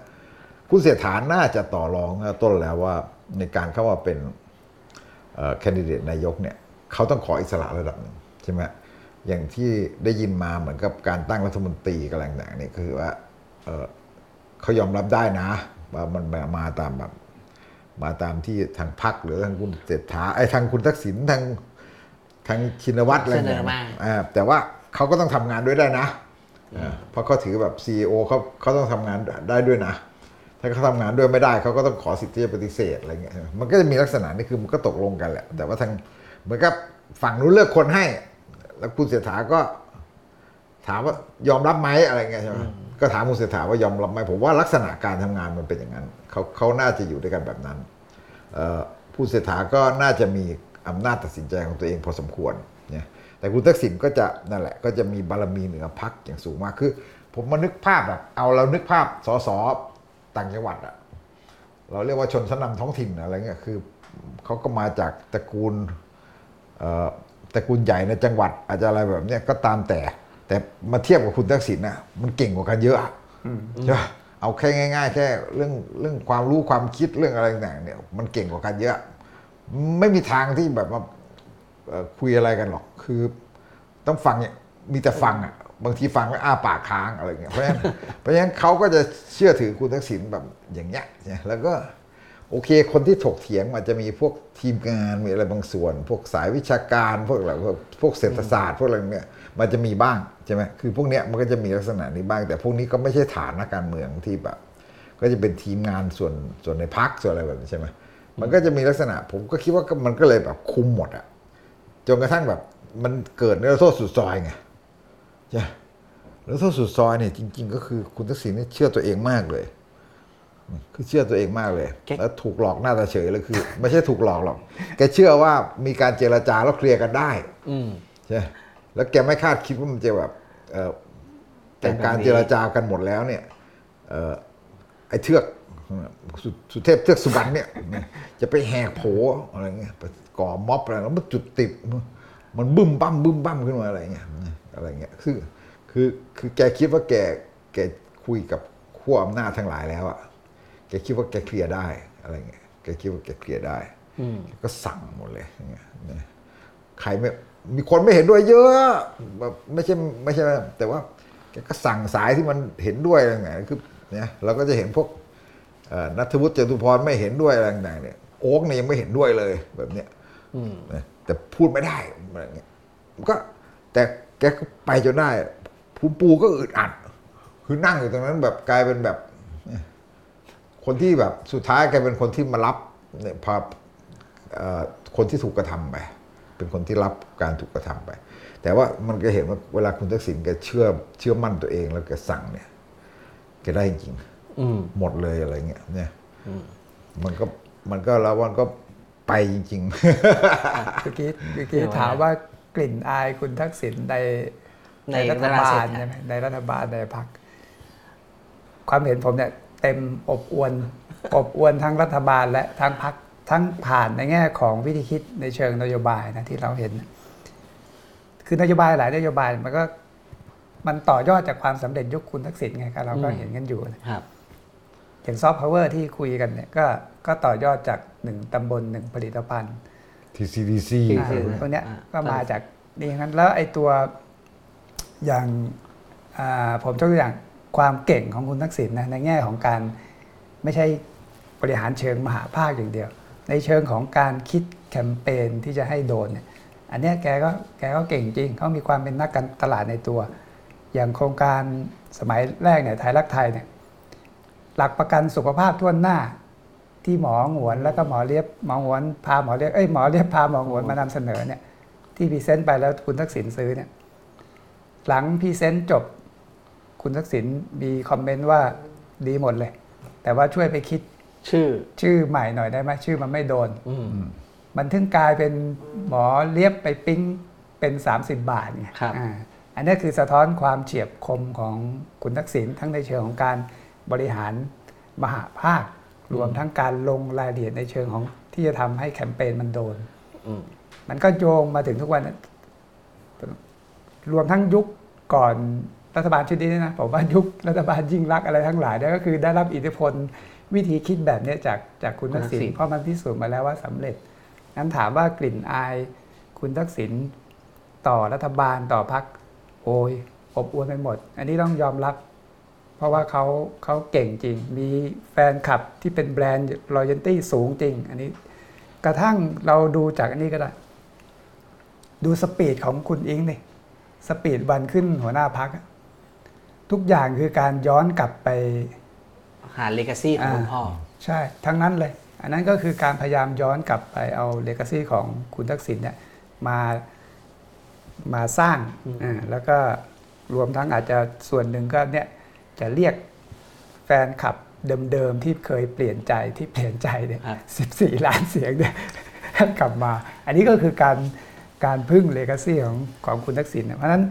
[SPEAKER 2] คุณเสียฐานน่าจะต่อรองตั้งแต่ต้นแล้วว่า ในการเข้ามาเป็นแคนดิเดตนายกเนี่ยเขาต้องขออิสระระดับหนึ่งใช่ไหมอย่างที่ได้ยินมาเหมือนกับการตั้งรัฐมนตรีกอะไรต่างๆเนี่ยคือว่าเอ่อเขายอมรับได้นะว่ามันแบบมาตามแบบมาตามที่ทางพรรคหรือทางคุณเศรษฐาไอ้ทางคุณทักษิณทางทางชินวัตรอะไร
[SPEAKER 1] เสน
[SPEAKER 2] เนี่ย
[SPEAKER 1] อมา
[SPEAKER 2] อ่าแต่ว่าเขาก็ต้องทำงานด้วยได้นะอ่าเพราะเขาถือแบบซีอเขาเขาต้องทำงานได้ด้วยนะ ถ้าเขาทำงานด้วยไม่ได้เขาก็ต้องขอสิทธิ์ที่จะปฏิเสธอะไรเงี้ยใช่ไหมมันก็จะมีลักษณะนี้คือมันก็ตกลงกันแหละ แต่ว่าทางเหมือนกับฝั่งนู้นเลือกคนให้ แล้วคุณเศรษฐาก็ ถามว่ายอมรับไหมอะไรเงี้ยใช่ไหมก็ถามคุณเศรษฐาว่ายอมรับไหมผมว่าลักษณะการทำงานมันเป็นอย่างนั้นเขาเขาน่าจะอยู่ด้วยกันแบบนั้นเอ่อผู้เศรษฐาก็น่าจะมีอำนาจตัดสินใจของตัวเองพอสมควรเนี่ยแต่คุณทักษิณก็จะนั่นแหละ ก็จะมีบารมีเหนือพักอย่างสูงมากคือ ผมมานึกภาพแบบเอาเรานึกภาพสส ต่างจังหวัดอะเราเรียกว่าชนชั้นนำท้องถิ่นอะไรเงี้ยคือเขาก็มาจากตระกูลเอ่อตระกูลใหญ่ในจังหวัดอาจจะอะไรแบบเนี้ยก็ตามแต่ แต่มาเทียบกับคุณทักษิณนะมันเก่งกว่ากันเยอะอะใช่ปะเอาแค่ง่าย ๆ แค่เรื่องเรื่องความรู้ความคิดเรื่องอะไรต่างๆเนี่ยมันเก่งกว่ากันเยอะ ไม่มีทางที่แบบว่าเอ่อคุยอะไรกันหรอก คือต้องฟังเนี่ยมีแต่ฟังอะ บางทีฟังแล้วอ้าปากค้างอะไรเงี้ยเพราะฉะนั้นเพราะฉะนั้นเขาก็จะเชื่อถือคุณทักษิณแบบอย่างเงี้ยแล้วก็โอเค คนที่ถกเถียงอาจจะมีพวกทีมงานมีอะไรบางส่วน พวกสายวิชาการพวกอะไรพวกพวกเศรษฐศาสตร์พวกอะไรเนี่ยมันจะมีบ้างใช่ไหมคือพวกเนี้ยมันก็จะมีลักษณะนี้บ้าง แต่พวกนี้ก็ไม่ใช่ฐานนักการเมืองที่แบบ ก็จะเป็นทีมงานส่วนส่วนในพักส่วนอะไรแบบนี้ใช่ไหมมันก็จะมีลักษณะ ผมก็คิดว่ามันก็เลยแบบคุมหมดอะจนกระทั่งแบบมันเกิดเนื้อโทษสุดซอยไง ใช่แล้วถ้าสุดซอยเนี่ยจริง ๆ ก็คือคุณทักษิณเนี่ยเชื่อตัวเองมากเลย คือเชื่อตัวเองมากเลย
[SPEAKER 1] แก
[SPEAKER 2] แล้วถูกหลอกหน้าตาเฉยเลยคือ ไม่ใช่ถูกหลอกหรอก แกเชื่อว่ามีการเจรจาแล้วเคลียร์กันได้
[SPEAKER 1] อืม
[SPEAKER 2] ใช่แล้วแกไม่คาดคิดว่ามันจะแบบเอ่อ
[SPEAKER 1] เป็
[SPEAKER 2] แต่
[SPEAKER 1] นแบบนี้
[SPEAKER 2] การเจรจากันหมดแล้วเนี่ยเอ่อไอ้เทือกสุสุเทพเทือกสุบรรณเนี่ย จะไปแหกโผอะไรเงี้ยไปก่อม็อบอะไรแล้วมันจุดติด มันบึ้มบั้มบึ้มบั้มขึ้นมาอะไรเงี้ย อะไรเงี้ยคือคือคือแกคิดว่าแกแกคุยกับขั้วอำนาจทั้งหลายแล้วอะแกคิดว่าแกเคลียร์ได้อะไรเงี้ยแกคิดว่าแกเคลียร์ได้
[SPEAKER 1] อืม
[SPEAKER 2] ก็สั่งหมดเลยอย่างเงี้ยนะใครไม่มีคนไม่เห็นด้วยเยอะแบบไม่ใช่ไม่ใช่ แต่ว่าแกก็สั่งสายที่มันเห็นด้วยอะไรเงี้ยคือเนี่ยเราก็จะเห็นพวกเอ่อนัทวุฒิจตุพรไม่เห็นด้วยอะไรต่างๆเนี่ยโอ๊กเนี่ยยังไม่เห็นด้วยเลยแบบเนี้ย
[SPEAKER 1] อืม
[SPEAKER 2] นะแต่พูดไม่ได้อะไรเงี้ยก็แต่แกก็ไปจนได้ภูมิปูก็อึดอัด คือนั่งอยู่ตรงนั้นแบบกลายเป็นแบบ คนที่แบบสุดท้ายแกเป็นคนที่มารับเนี่ยพาเอ่อคนที่ถูกกระทำไป เป็นคนที่รับการถูกกระทำไป แต่ว่ามันก็เห็นว่าเวลาคุณทักษิณแกเชื่อเชื่อมั่นตัวเองแล้วแกสั่งเนี่ยแกได้จริง
[SPEAKER 1] อืม
[SPEAKER 2] หมดเลยอะไรเงี้ยเนี่ย
[SPEAKER 1] อืม
[SPEAKER 2] มันก็มันก็แล้วมันก็ไปจริงๆ
[SPEAKER 3] เมื่อกี้เมื่อกี้ถามว่า กลิ่นอายคุณทักษิณใน
[SPEAKER 1] ใน
[SPEAKER 3] ในรัฐ
[SPEAKER 1] เวลา
[SPEAKER 3] บา
[SPEAKER 1] เสร็
[SPEAKER 3] ล
[SPEAKER 1] จ
[SPEAKER 3] ใช่ไหมในรัฐบาลในพรรคความเห็นผมเนี่ยเต็มอบอวนอบอวนทั้งรัฐบาลและทั้งพรรคทั้งผ่านในแง่ของวิธีคิดในเชิงนโยบายนะที่เราเห็น คือนโยบายหลายนโยบายมันก็มันต่อยอดจากความสำเร็จยุคคุณทักษิณไงครับเราก็เห็นกันอยู่นะ
[SPEAKER 1] ครับ
[SPEAKER 3] อย่างซอฟต์พาวเวอร์ที่คุยกันเนี่ยก็ก็ต่อยอดจากหนึ่งตำบลหนึ่งผลิตภัณฑ์
[SPEAKER 2] TCDC
[SPEAKER 1] ที่
[SPEAKER 3] อ่า
[SPEAKER 1] คือ
[SPEAKER 3] ตัวเนี้ย
[SPEAKER 1] อ่า
[SPEAKER 3] ก็มาจากนี่อย่างนั้น แล้วไอ้ตัวอย่างอ่าผมยกตัวอย่างความเก่งของคุณทักษิณนะในแง่ของการไม่ใช่บริหารเชิงมหาภาคอย่างเดียว ในเชิงของการคิดแคมเปญที่จะให้โดนเนี่ยอันเนี้ยแกก็แกก็เก่งจริงเขามีความเป็นนักการตลาดในตัว อย่างโครงการสมัยแรกเนี่ยไทยรักไทยเนี่ยหลักประกันสุขภาพทั่วหน้า ที่หมอหงวนแล้วก็หมอเลียบหมอหงวนพาหมอเลียบเอ้ยหมอเลียบพาหมอหงวนมานำเสนอเนี่ย ที่ present ไปแล้วคุณทักษิณซื้อเนี่ย หลัง present จบ คุณทักษิณมี comment ว่าดีหมดเลย แต่ว่าช่วยไปคิด
[SPEAKER 1] ชื่อ
[SPEAKER 3] ชื่อใหม่หน่อยได้ไหมชื่อมันไม่โดน
[SPEAKER 1] อืม
[SPEAKER 3] มันถึงกลายเป็นหมอเลียบไปปิ้งเป็น 30 บาทไง
[SPEAKER 1] ครับ
[SPEAKER 3] อ่าอันนี้คือสะท้อนความเฉียบคมของคุณทักษิณทั้งในเชิงของการบริหารมหาภาค รวมทั้งการลงรายละเอียดในเชิงของที่จะทำให้แคมเปญมันโดน
[SPEAKER 1] อืม
[SPEAKER 3] มันก็โยงมาถึงทุกวันนั้นรวมทั้งยุคก่อนรัฐบาลชุดนี้นะผมว่ายุครัฐบาลยิ่งรักษณ์อะไรทั้งหลายเนี่ยก็คือได้รับอิทธิพลวิธีคิดแบบเนี้ยจากจากคุณทักษิณเพราะมันพิสูจน์มาแล้วว่าสำเร็จงั้นถามว่ากลิ่นอายคุณทักษิณต่อรัฐบาลต่อพักโอยอบอวนไปหมด อันนี้ต้องยอมรับ เพราะว่าเขาเขาเก่งจริง มีแฟนคลับที่เป็นแบรนด์รอยัลตี้สูงจริง อันนี้ กระทั่งเราดูจากอันนี้ก็ได้ ดู speed ของคุณอิ๊งค์นี่ speech วันขึ้นหัวหน้าพรรคทุกอย่างคือการย้อนกลับไป
[SPEAKER 1] หา legacy ของคุณพ่อ
[SPEAKER 3] ใช่ ทั้งนั้นเลย อันนั้นก็คือการพยายามย้อนกลับไปเอาเลก a ซีของคุณทักษิณเนี่ยมามาสร้าง
[SPEAKER 1] อืม
[SPEAKER 3] อ่าแล้วก็รวมทั้งอาจจะส่วนหนึ่งก็เนี่ย จะเรียกแฟนคลับเดิมๆที่เคยเปลี่ยนใจที่เปลี่ยนใจเนี่ย
[SPEAKER 1] ครับ
[SPEAKER 3] สิบสี่ล้านเสียงเนี่ยให้กลับมา อันนี้ก็คือการการพึ่งเลก a ซีของของคุณทักษิณเนี่ยเพราะฉะนั้น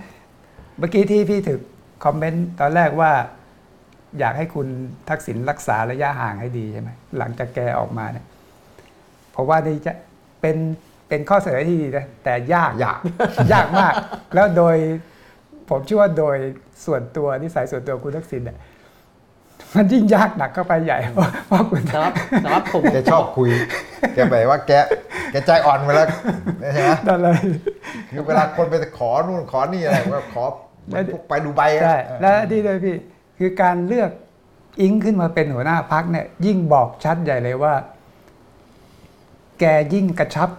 [SPEAKER 3] เมื่อกี้ที่พี่ถึกคอมเมนต์ตอนแรกว่า อยากให้คุณทักษิณรักษาระยะห่างให้ดีใช่ไหมหลังจากแกออกมาเนี่ยเพราะว่านี่จะเป็นเป็นข้อเสนอที่ดีนะแต่ยาก
[SPEAKER 2] ยาก
[SPEAKER 3] ยากมาก แล้วโดย ผมเชื่อว่าโดยส่วนตัวนิสัยส่วนตัวคุณทักษิณเนี่ยมันยิ่งยากหนักเข้าไปใหญ่เพราะเพราะคุณ
[SPEAKER 1] แต่ว่าแต่ว่าผม
[SPEAKER 2] แกชอบคุยแกแบบว่าแกแกใจอ่อนไปแล้วใช่ไหม
[SPEAKER 3] นั่นเลย
[SPEAKER 2] คือเวลาคนไปขอนู่นขอนี่อะไรก็ขอเหมือนพวกไปดูใบอะ
[SPEAKER 3] ใช่และที่เลยพี่คือการเลือกอิงขึ้นมาเป็นหัวหน้าพักเนี่ย ยิ่งบอกชัดใหญ่เลยว่า แกยิ่งกระชับ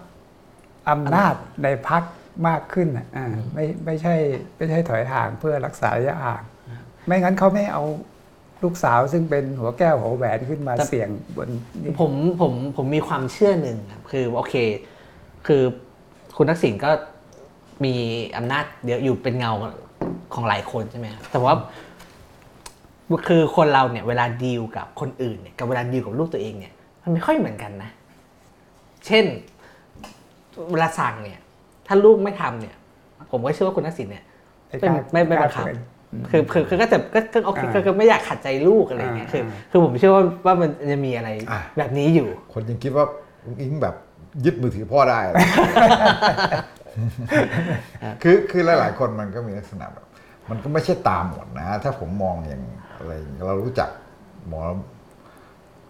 [SPEAKER 3] อำนาจในพัก มากขึ้นอะอ่าไม่ไม่ใช่ไม่ใช่ถอยห่างเพื่อรักษาระยะห่าง ไม่งั้นเขาไม่เอาลูกสาวซึ่งเป็นหัวแก้วหัวแหวนขึ้นมาเสี่ยงบนนี่
[SPEAKER 1] ผมผมผมมีความเชื่อหนึ่งครับคือโอเค คือคุณทักษิณก็มีอำนาจเยอะอยู่เป็นเงาของหลายคนใช่ไหมครับแต่ว่าคือคนเราเนี่ยเวลาดีลกับคนอื่นเนี่ยกับเวลาดีลกับลูกตัวเองเนี่ยมันไม่ค่อยเหมือนกันนะ เช่น เวลาสั่งเนี่ย ถ้าลูกไม่ทำเนี่ย ผมก็เชื่อว่าคุณทักษิณเนี่ย
[SPEAKER 3] ไม่
[SPEAKER 1] ไม่
[SPEAKER 3] กล้า
[SPEAKER 1] ไม่ไม่บังคับ
[SPEAKER 3] กล้าฝืน
[SPEAKER 1] คือคือคือก็จะก็ก็โอเค
[SPEAKER 3] อ่า
[SPEAKER 1] ก็ก็ไม่อยากขัดใจลูกอะไรอย่างเงี้ยคือ
[SPEAKER 3] อ่า
[SPEAKER 1] คือผมเชื่อว่าว่ามันจะมีอะไร
[SPEAKER 2] อะ
[SPEAKER 1] แบบนี้อยู่
[SPEAKER 2] คนยังคิดว่าลุงอิงแบบยึดมือถือพ่อได้อะไรคือคือหลาย ๆ คนมันก็มีลักษณะแบบ มันก็ไม่ใช่ตามหมดนะ ถ้าผมมองอย่างอะไรอย่างเรารู้จักหมอ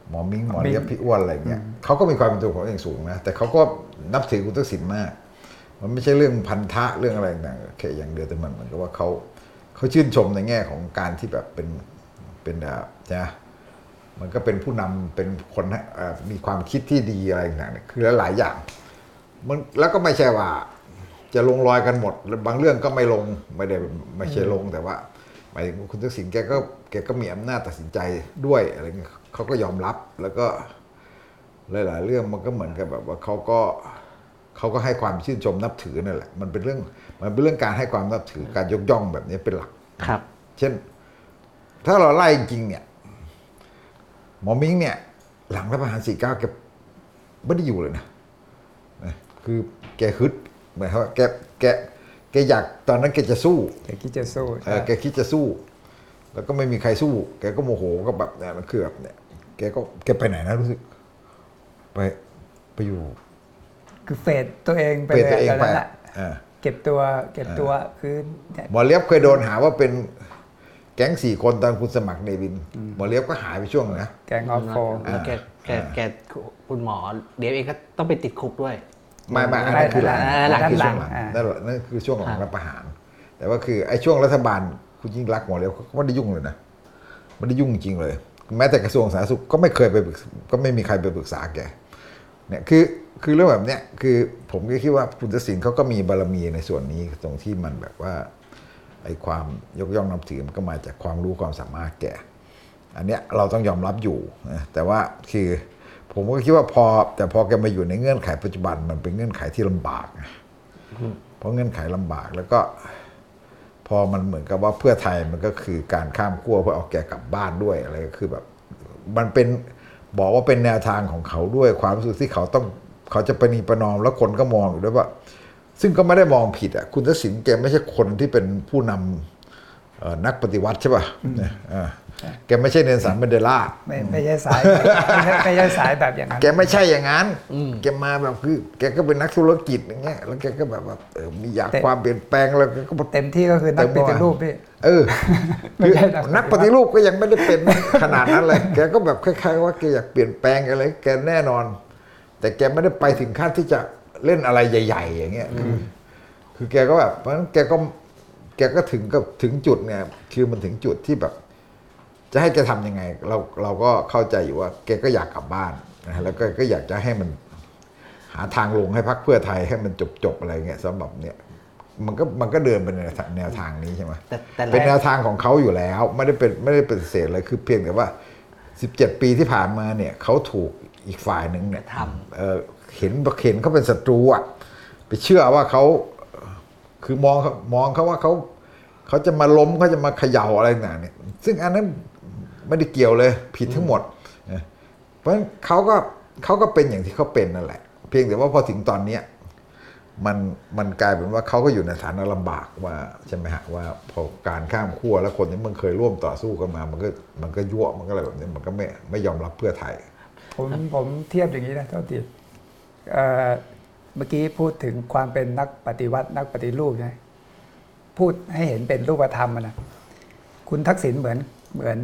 [SPEAKER 2] หมอมิ้งหมอ
[SPEAKER 3] มิ้ง
[SPEAKER 2] เลียบพี่อ้วนอะไรเงี้ยเขาก็มีความเป็นตัวของตัวเองสูงนะแต่เขาก็นับถือคุณทักษิณมาก มันไม่ใช่เรื่องพันธะเรื่องอะไรต่างๆแค่อย่างเดียวแต่มันเหมือนกับว่าเขาเขาชื่นชมในแง่ของการที่แบบเป็นเป็นแบบนะมันก็เป็นผู้นำเป็นคนมีความคิดที่ดีอะไรต่างๆเนี่ยคือหลายอย่างมันแล้วก็ไม่ใช่ว่า จะลงรอยกันหมด บางเรื่องก็ไม่ลงไม่ได้ไม่ใช่ลงแต่ว่าหมายถึงคุณทักษิณแกก็แกก็มีอำนาจตัดสินใจด้วยอะไรเงี้ยเขาก็ยอมรับแล้วก็หลาย ๆ เรื่องมันก็เหมือนกับแบบว่าเขาก็ เขาก็ให้ความชื่นชมนับถือนั่นแหละมันเป็นเรื่องมันเป็นเรื่องการให้ความนับถือการยกย่องแบบนี้เป็นหลัก
[SPEAKER 1] ครับ
[SPEAKER 2] เช่น ถ้าเราไล่จริงๆเนี่ยหมอมิ้งเนี่ย หลังรัฐประหารสี่เก้าแกไม่ได้อยู่เลยนะนะคือแกฮึดหมายความว่าแกแกแกอยากตอนนั้นแกจะสู้
[SPEAKER 3] แกคิดจะสู้
[SPEAKER 2] เออแกคิดจะสู้ แล้วก็ไม่มีใครสู้ แกก็โมโหก็แบบเนี่ยมันคือแบบเนี่ยแกก็แกไปไหนนะรู้สึก ไปไปอยู่
[SPEAKER 3] คือเฟดตัวเองไป
[SPEAKER 2] เป็น
[SPEAKER 3] เลย
[SPEAKER 2] ตัวเอง
[SPEAKER 3] ตอน
[SPEAKER 2] ไป
[SPEAKER 3] นั้นแหละ
[SPEAKER 2] อ่า
[SPEAKER 3] เก็บตัวเก็บตัวคือเนี่ย
[SPEAKER 2] หมอเลียบเคยโดนหาว่าเป็นแก๊งสี่คนตอนคุณสมัครเนวิน หมอเลียบก็หายไปช่วงหนึ่งนะ
[SPEAKER 3] แกงออฟโฟ
[SPEAKER 1] แล้วแกแกแกคุณหมอเดี๋ยวเองก็ต้องไปติดคุกด้วย
[SPEAKER 2] ไม่ไม่อันนั้นคือหลัง
[SPEAKER 1] อ่าหลัง
[SPEAKER 2] อันนั้นคือ
[SPEAKER 1] หลั
[SPEAKER 2] ช่ว
[SPEAKER 1] ง
[SPEAKER 2] งหลัง
[SPEAKER 3] อ่า
[SPEAKER 2] นั่นแหละนั่นคือช่วงหลั
[SPEAKER 1] ครั
[SPEAKER 2] ง
[SPEAKER 1] บ
[SPEAKER 2] รัฐประหาร แต่ว่าคือไอ้ช่วงรัฐบาลคุณยิ่งรักษณ์หมอเลียบเขาก็ไม่ได้ยุ่งเลยนะไม่ได้ยุ่งจริงเลย แม้แต่กระทรวงสาธารณสุขก็ไม่เคยไปปรึกษาก็ไม่มีใครไปปรึกษาแกเนี่ยคือ คือเรื่องแบบเนี้ยคือผมก็คิดว่าคุณทักษิณเขาก็มีบารมีในส่วนนี้ตรงที่มันแบบว่าไอ้ความยกย่องนับถือมันก็มาจากความรู้ความสามารถแก่ อันเนี้ยเราต้องยอมรับอยู่นะแต่ว่าคือผมก็คิดว่าพอ แต่พอแกมาอยู่ในเงื่อนไขปัจจุบันมันเป็นเงื่อนไขที่ลำบากเพราะเงื่อนไขลำบากแล้วก็ พอมันเหมือนกับว่าเพื่อไทยมันก็คือการข้ามขั้วเพื่อเอาแกกลับบ้านด้วยอะไรก็คือแบบ มันเป็นบอกว่าเป็นแนวทางของเขาด้วยความรู้สึกที่เขาต้อง เขาจะประนีประนอมแล้วคนก็มองอยู่ด้วยว่า ซึ่งก็ไม่ได้มองผิดอะคุณทักษิณแกไม่ใช่คนที่เป็นผู้นำเอ่อนักปฏิวัติใช่ป่ะเนี่ยอ่าแกไม่ใช่เนลสันเมนเดลา
[SPEAKER 3] ไม่ไม่ใช่สายไม่ใช่ไม่ใช่สายแบบอย่างนั้น
[SPEAKER 2] แกไม่ใช่อย่างนั้นแกมาแบบคือ แกก็เป็นนักธุรกิจอย่างเงี้ยแล้วแกก็แบบว่าเออมีอยาก
[SPEAKER 3] แต่
[SPEAKER 2] ความเปลี่ยนแปลงแล้วแกก็
[SPEAKER 3] เต็มที่ก็คือนักปฏิรูปพี่
[SPEAKER 2] เออ
[SPEAKER 3] ไม่
[SPEAKER 2] คือ
[SPEAKER 3] ใช่นัก
[SPEAKER 2] นักปฏิรูปก็ยังไม่ได้เป็นขนาดนั้นเลย แกก็แบบคล้ายๆว่าแกอยากเปลี่ยนแปลงอะไร แกแน่นอน แต่แกไม่ได้ไปถึงขั้นที่จะเล่นอะไรใหญ่ ๆ อย่างเงี้ยคือคือแกก็แบบเพราะฉะนั้นแกก็แกก็ถึงกับถึงจุดเนี่ยคือมันถึงจุดที่แบบ จะให้แกทำยังไง เราเราก็เข้าใจอยู่ว่า แกก็อยากกลับบ้านนะแล้วก็ก็อยากจะให้มัน หาทางลงให้พักเพื่อไทยให้มันจบจบๆอะไรเงี้ยสำหรับเนี่ยมันก็มันก็เดินไปในแนวทางนี้ใช่ไหม
[SPEAKER 1] แต่แต่
[SPEAKER 2] เป็นแน
[SPEAKER 1] แร
[SPEAKER 2] ว
[SPEAKER 1] ก
[SPEAKER 2] ทางของเขาอยู่แล้ว ไม่ได้เป็นไม่ได้ปฏิเสธเลยคือเพียงแต่ว่า 17 ปีที่ผ่านมาเนี่ยเขาถูก อีกฝ่ายหนึ่งเนี่ย
[SPEAKER 1] ท
[SPEAKER 2] เอ่อเห็นเห็นเขาเป็นศัตรูอะไปเชื่อว่าเขาคือมองเขามองเขาว่าเขาเขาจะมาล้มเขาจะมาเขย่าอะไรต่างๆเนี่ย ซึ่งอันนั้นไม่ได้เกี่ยวเลย ผิดทั้งหมด เพราะฉะนั้นเขาก็เขาก็เป็นอย่างที่เขาเป็นนั่นแหละ เพียงแต่ว่าพอถึงตอนเนี้ยมันมันกลายเป็นว่าเขาก็อยู่ในฐานะลำบากว่าใช่ไหมฮะว่าพอการข้ามขั้วแล้วคนที่มันเคยร่วมต่อสู้กันมา มันก็มันก็ยั่วมันก็อะไรแบบนี้มันก็ไม่ไม่ยอมรับเพื่อไทย
[SPEAKER 3] ผมผมเทียบอย่างนี้นะเท่าทีเอ่อเมื่อกี้พูดถึงความเป็นนักปฏิวัติ นักปฏิรูปนะพูดให้เห็นเป็นรูปธรรมอะนะคุณทักษิณเหมือนเหมือน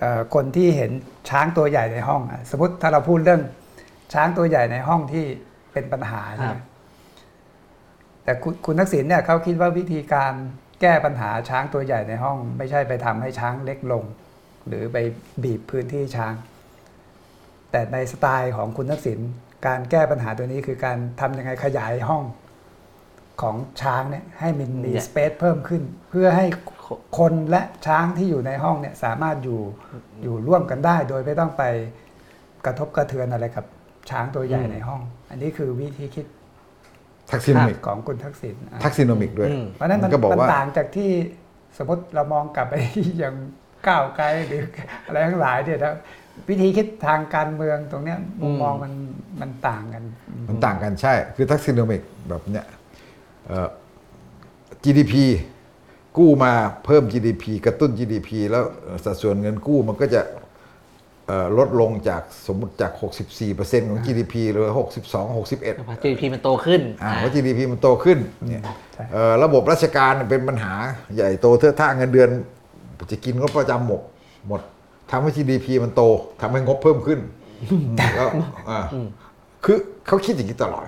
[SPEAKER 3] เออคนที่เห็นช้างตัวใหญ่ในห้องอะสมมติถ้าเราพูดเรื่องช้างตัวใหญ่ในห้องที่เป็นปัญหาใช่ไหม
[SPEAKER 1] ครับ
[SPEAKER 3] แต่คุณคุณทักษิณเนี่ยเขาคิดว่าวิธีการแก้ปัญหาช้างตัวใหญ่ในห้อง ไม่ใช่ไปทำให้ช้างเล็กลง หรือไปบีบพื้นที่ช้าง แต่ในสไตล์ของคุณทักษิณการแก้ปัญหาตัวนี้คือการทำยังไงขยายห้องของช้างเนี่ยให้มันมี
[SPEAKER 1] เนี่ย
[SPEAKER 3] สเปซเพิ่มขึ้น เพื่อให้คนและช้างที่อยู่ในห้องเนี่ยสามารถอยู่อยู่ร่วมกันได้ โดยไม่ต้องไปกระทบกระเทือนอะไรกับช้างตัวใหญ่ในห้อง อันนี้คือวิธีคิด
[SPEAKER 2] Thaksinomics
[SPEAKER 3] ของคุณทักษิณอะ
[SPEAKER 2] Thaksinomics ด้วย
[SPEAKER 1] อืม
[SPEAKER 3] เพราะฉะนั้นมัน
[SPEAKER 2] ก็บอก
[SPEAKER 3] มัน
[SPEAKER 2] ว่า
[SPEAKER 3] ต่างจากที่สมมติเรามองกลับไปอย่างก้าวไกลหรืออะไรทั้งหลายเนี่ยนะ วิธีคิดทางการเมืองตรงเนี้ยมุมมองมันมันต่างกัน
[SPEAKER 2] มันต่างกันใช่ คือ Thaksinomics แบบเนี้ยเอ่อ GDP กู้มาเพิ่ม GDP กระตุ้น GDP แล้วสัดส่วนเงินกู้มันก็จะเอ่อลดลงจากสมมติจาก 64%ของ GDP เหลือ 62 61
[SPEAKER 1] พอ GDP มันโตขึ้น
[SPEAKER 2] อ่า
[SPEAKER 1] อ่า
[SPEAKER 2] เพราะ GDP มันโตขึ้นเนี่ย
[SPEAKER 3] ใช่
[SPEAKER 2] เอ่อระบบราชการเป็นปัญหาใหญ่โตเทือะท่าเงินเดือน จะกินงบประจำหมดหมด ทำให้ GDP มันโตทำให้งบเพิ่มขึ้นแล้วอ่าคือเขาคิดอย่างนี้ตลอด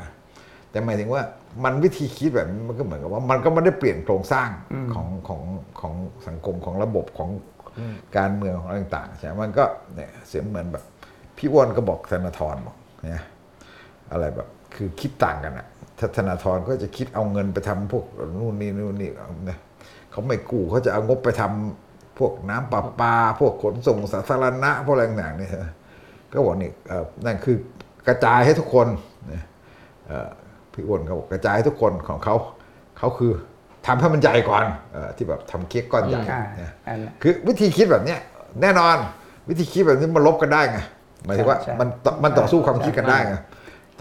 [SPEAKER 2] แต่หมายถึงว่ามันวิธีคิดแบบนี้มันก็เหมือนกับว่า มันก็ไม่ได้เปลี่ยนโครงสร้างของของของสังคมของระบบของการเมืองของอะไรต่างๆใช่ไหมมันก็เนี่ยเสียเหมือนแบบ พี่อ้วนก็บอกธนาธรบอกเนี่ยอะไรแบบคือคิดต่างกันอะถ้าธนาธรก็จะคิดเอาเงินไปทำพวกนู่นนี่นู่นนี่นะเขาไม่กู้เขาจะเอางบไปทำ พวกน้ำประปา พวกขนส่งสาธารณะ พวกอะไรต่างๆเนี่ยก็บอกนี่เอ่อนั่นคือกระจายให้ทุกคนนะเอ่อพี่อ้วนเขาบอกกระจายให้ทุกคนของเขาเขาคือทำให้มันใหญ่ก่อนเออที่แบบทำเค้กก้อนใหญ่
[SPEAKER 3] อ่า
[SPEAKER 2] นะ
[SPEAKER 3] อันนั้น
[SPEAKER 2] คือวิธีคิดแบบเนี้ยแน่นอนวิธีคิดแบบนี้มันลบกันได้ไงหมายถึงว่า
[SPEAKER 3] ใช่
[SPEAKER 2] มันต่อมันต่อสู้ความคิดกันได้
[SPEAKER 3] ใช่
[SPEAKER 2] ไง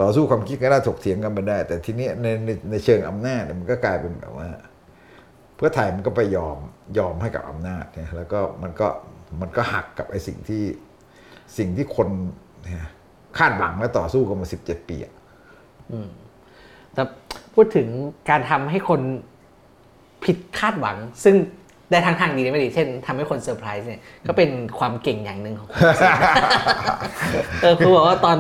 [SPEAKER 2] ต่อสู้ความคิดกันได้ถกเถียงกันไปได้ แต่ทีนี้ในในในเชิงอำนาจเนี่ยมันก็กลายเป็นแบบว่า เพื่อไทยมันก็ไปยอมยอมให้กับอำนาจเนี่ยแล้วก็มันก็มันก็หักกับไอ้สิ่งที่สิ่งที่คนเนี่ยคาดหวังและต่อสู้กันมาสิบเจ็ดปีอะ
[SPEAKER 1] แต่พูดถึงการทำให้คนผิดคาดหวัง ซึ่งได้ทางทางดีและไม่ดี เช่นทำให้คนเซอร์ไพรส์เนี่ยก็เป็นความเก่งอย่างหนึ่งของคุณทักษิณเออคือบอกว่าตอน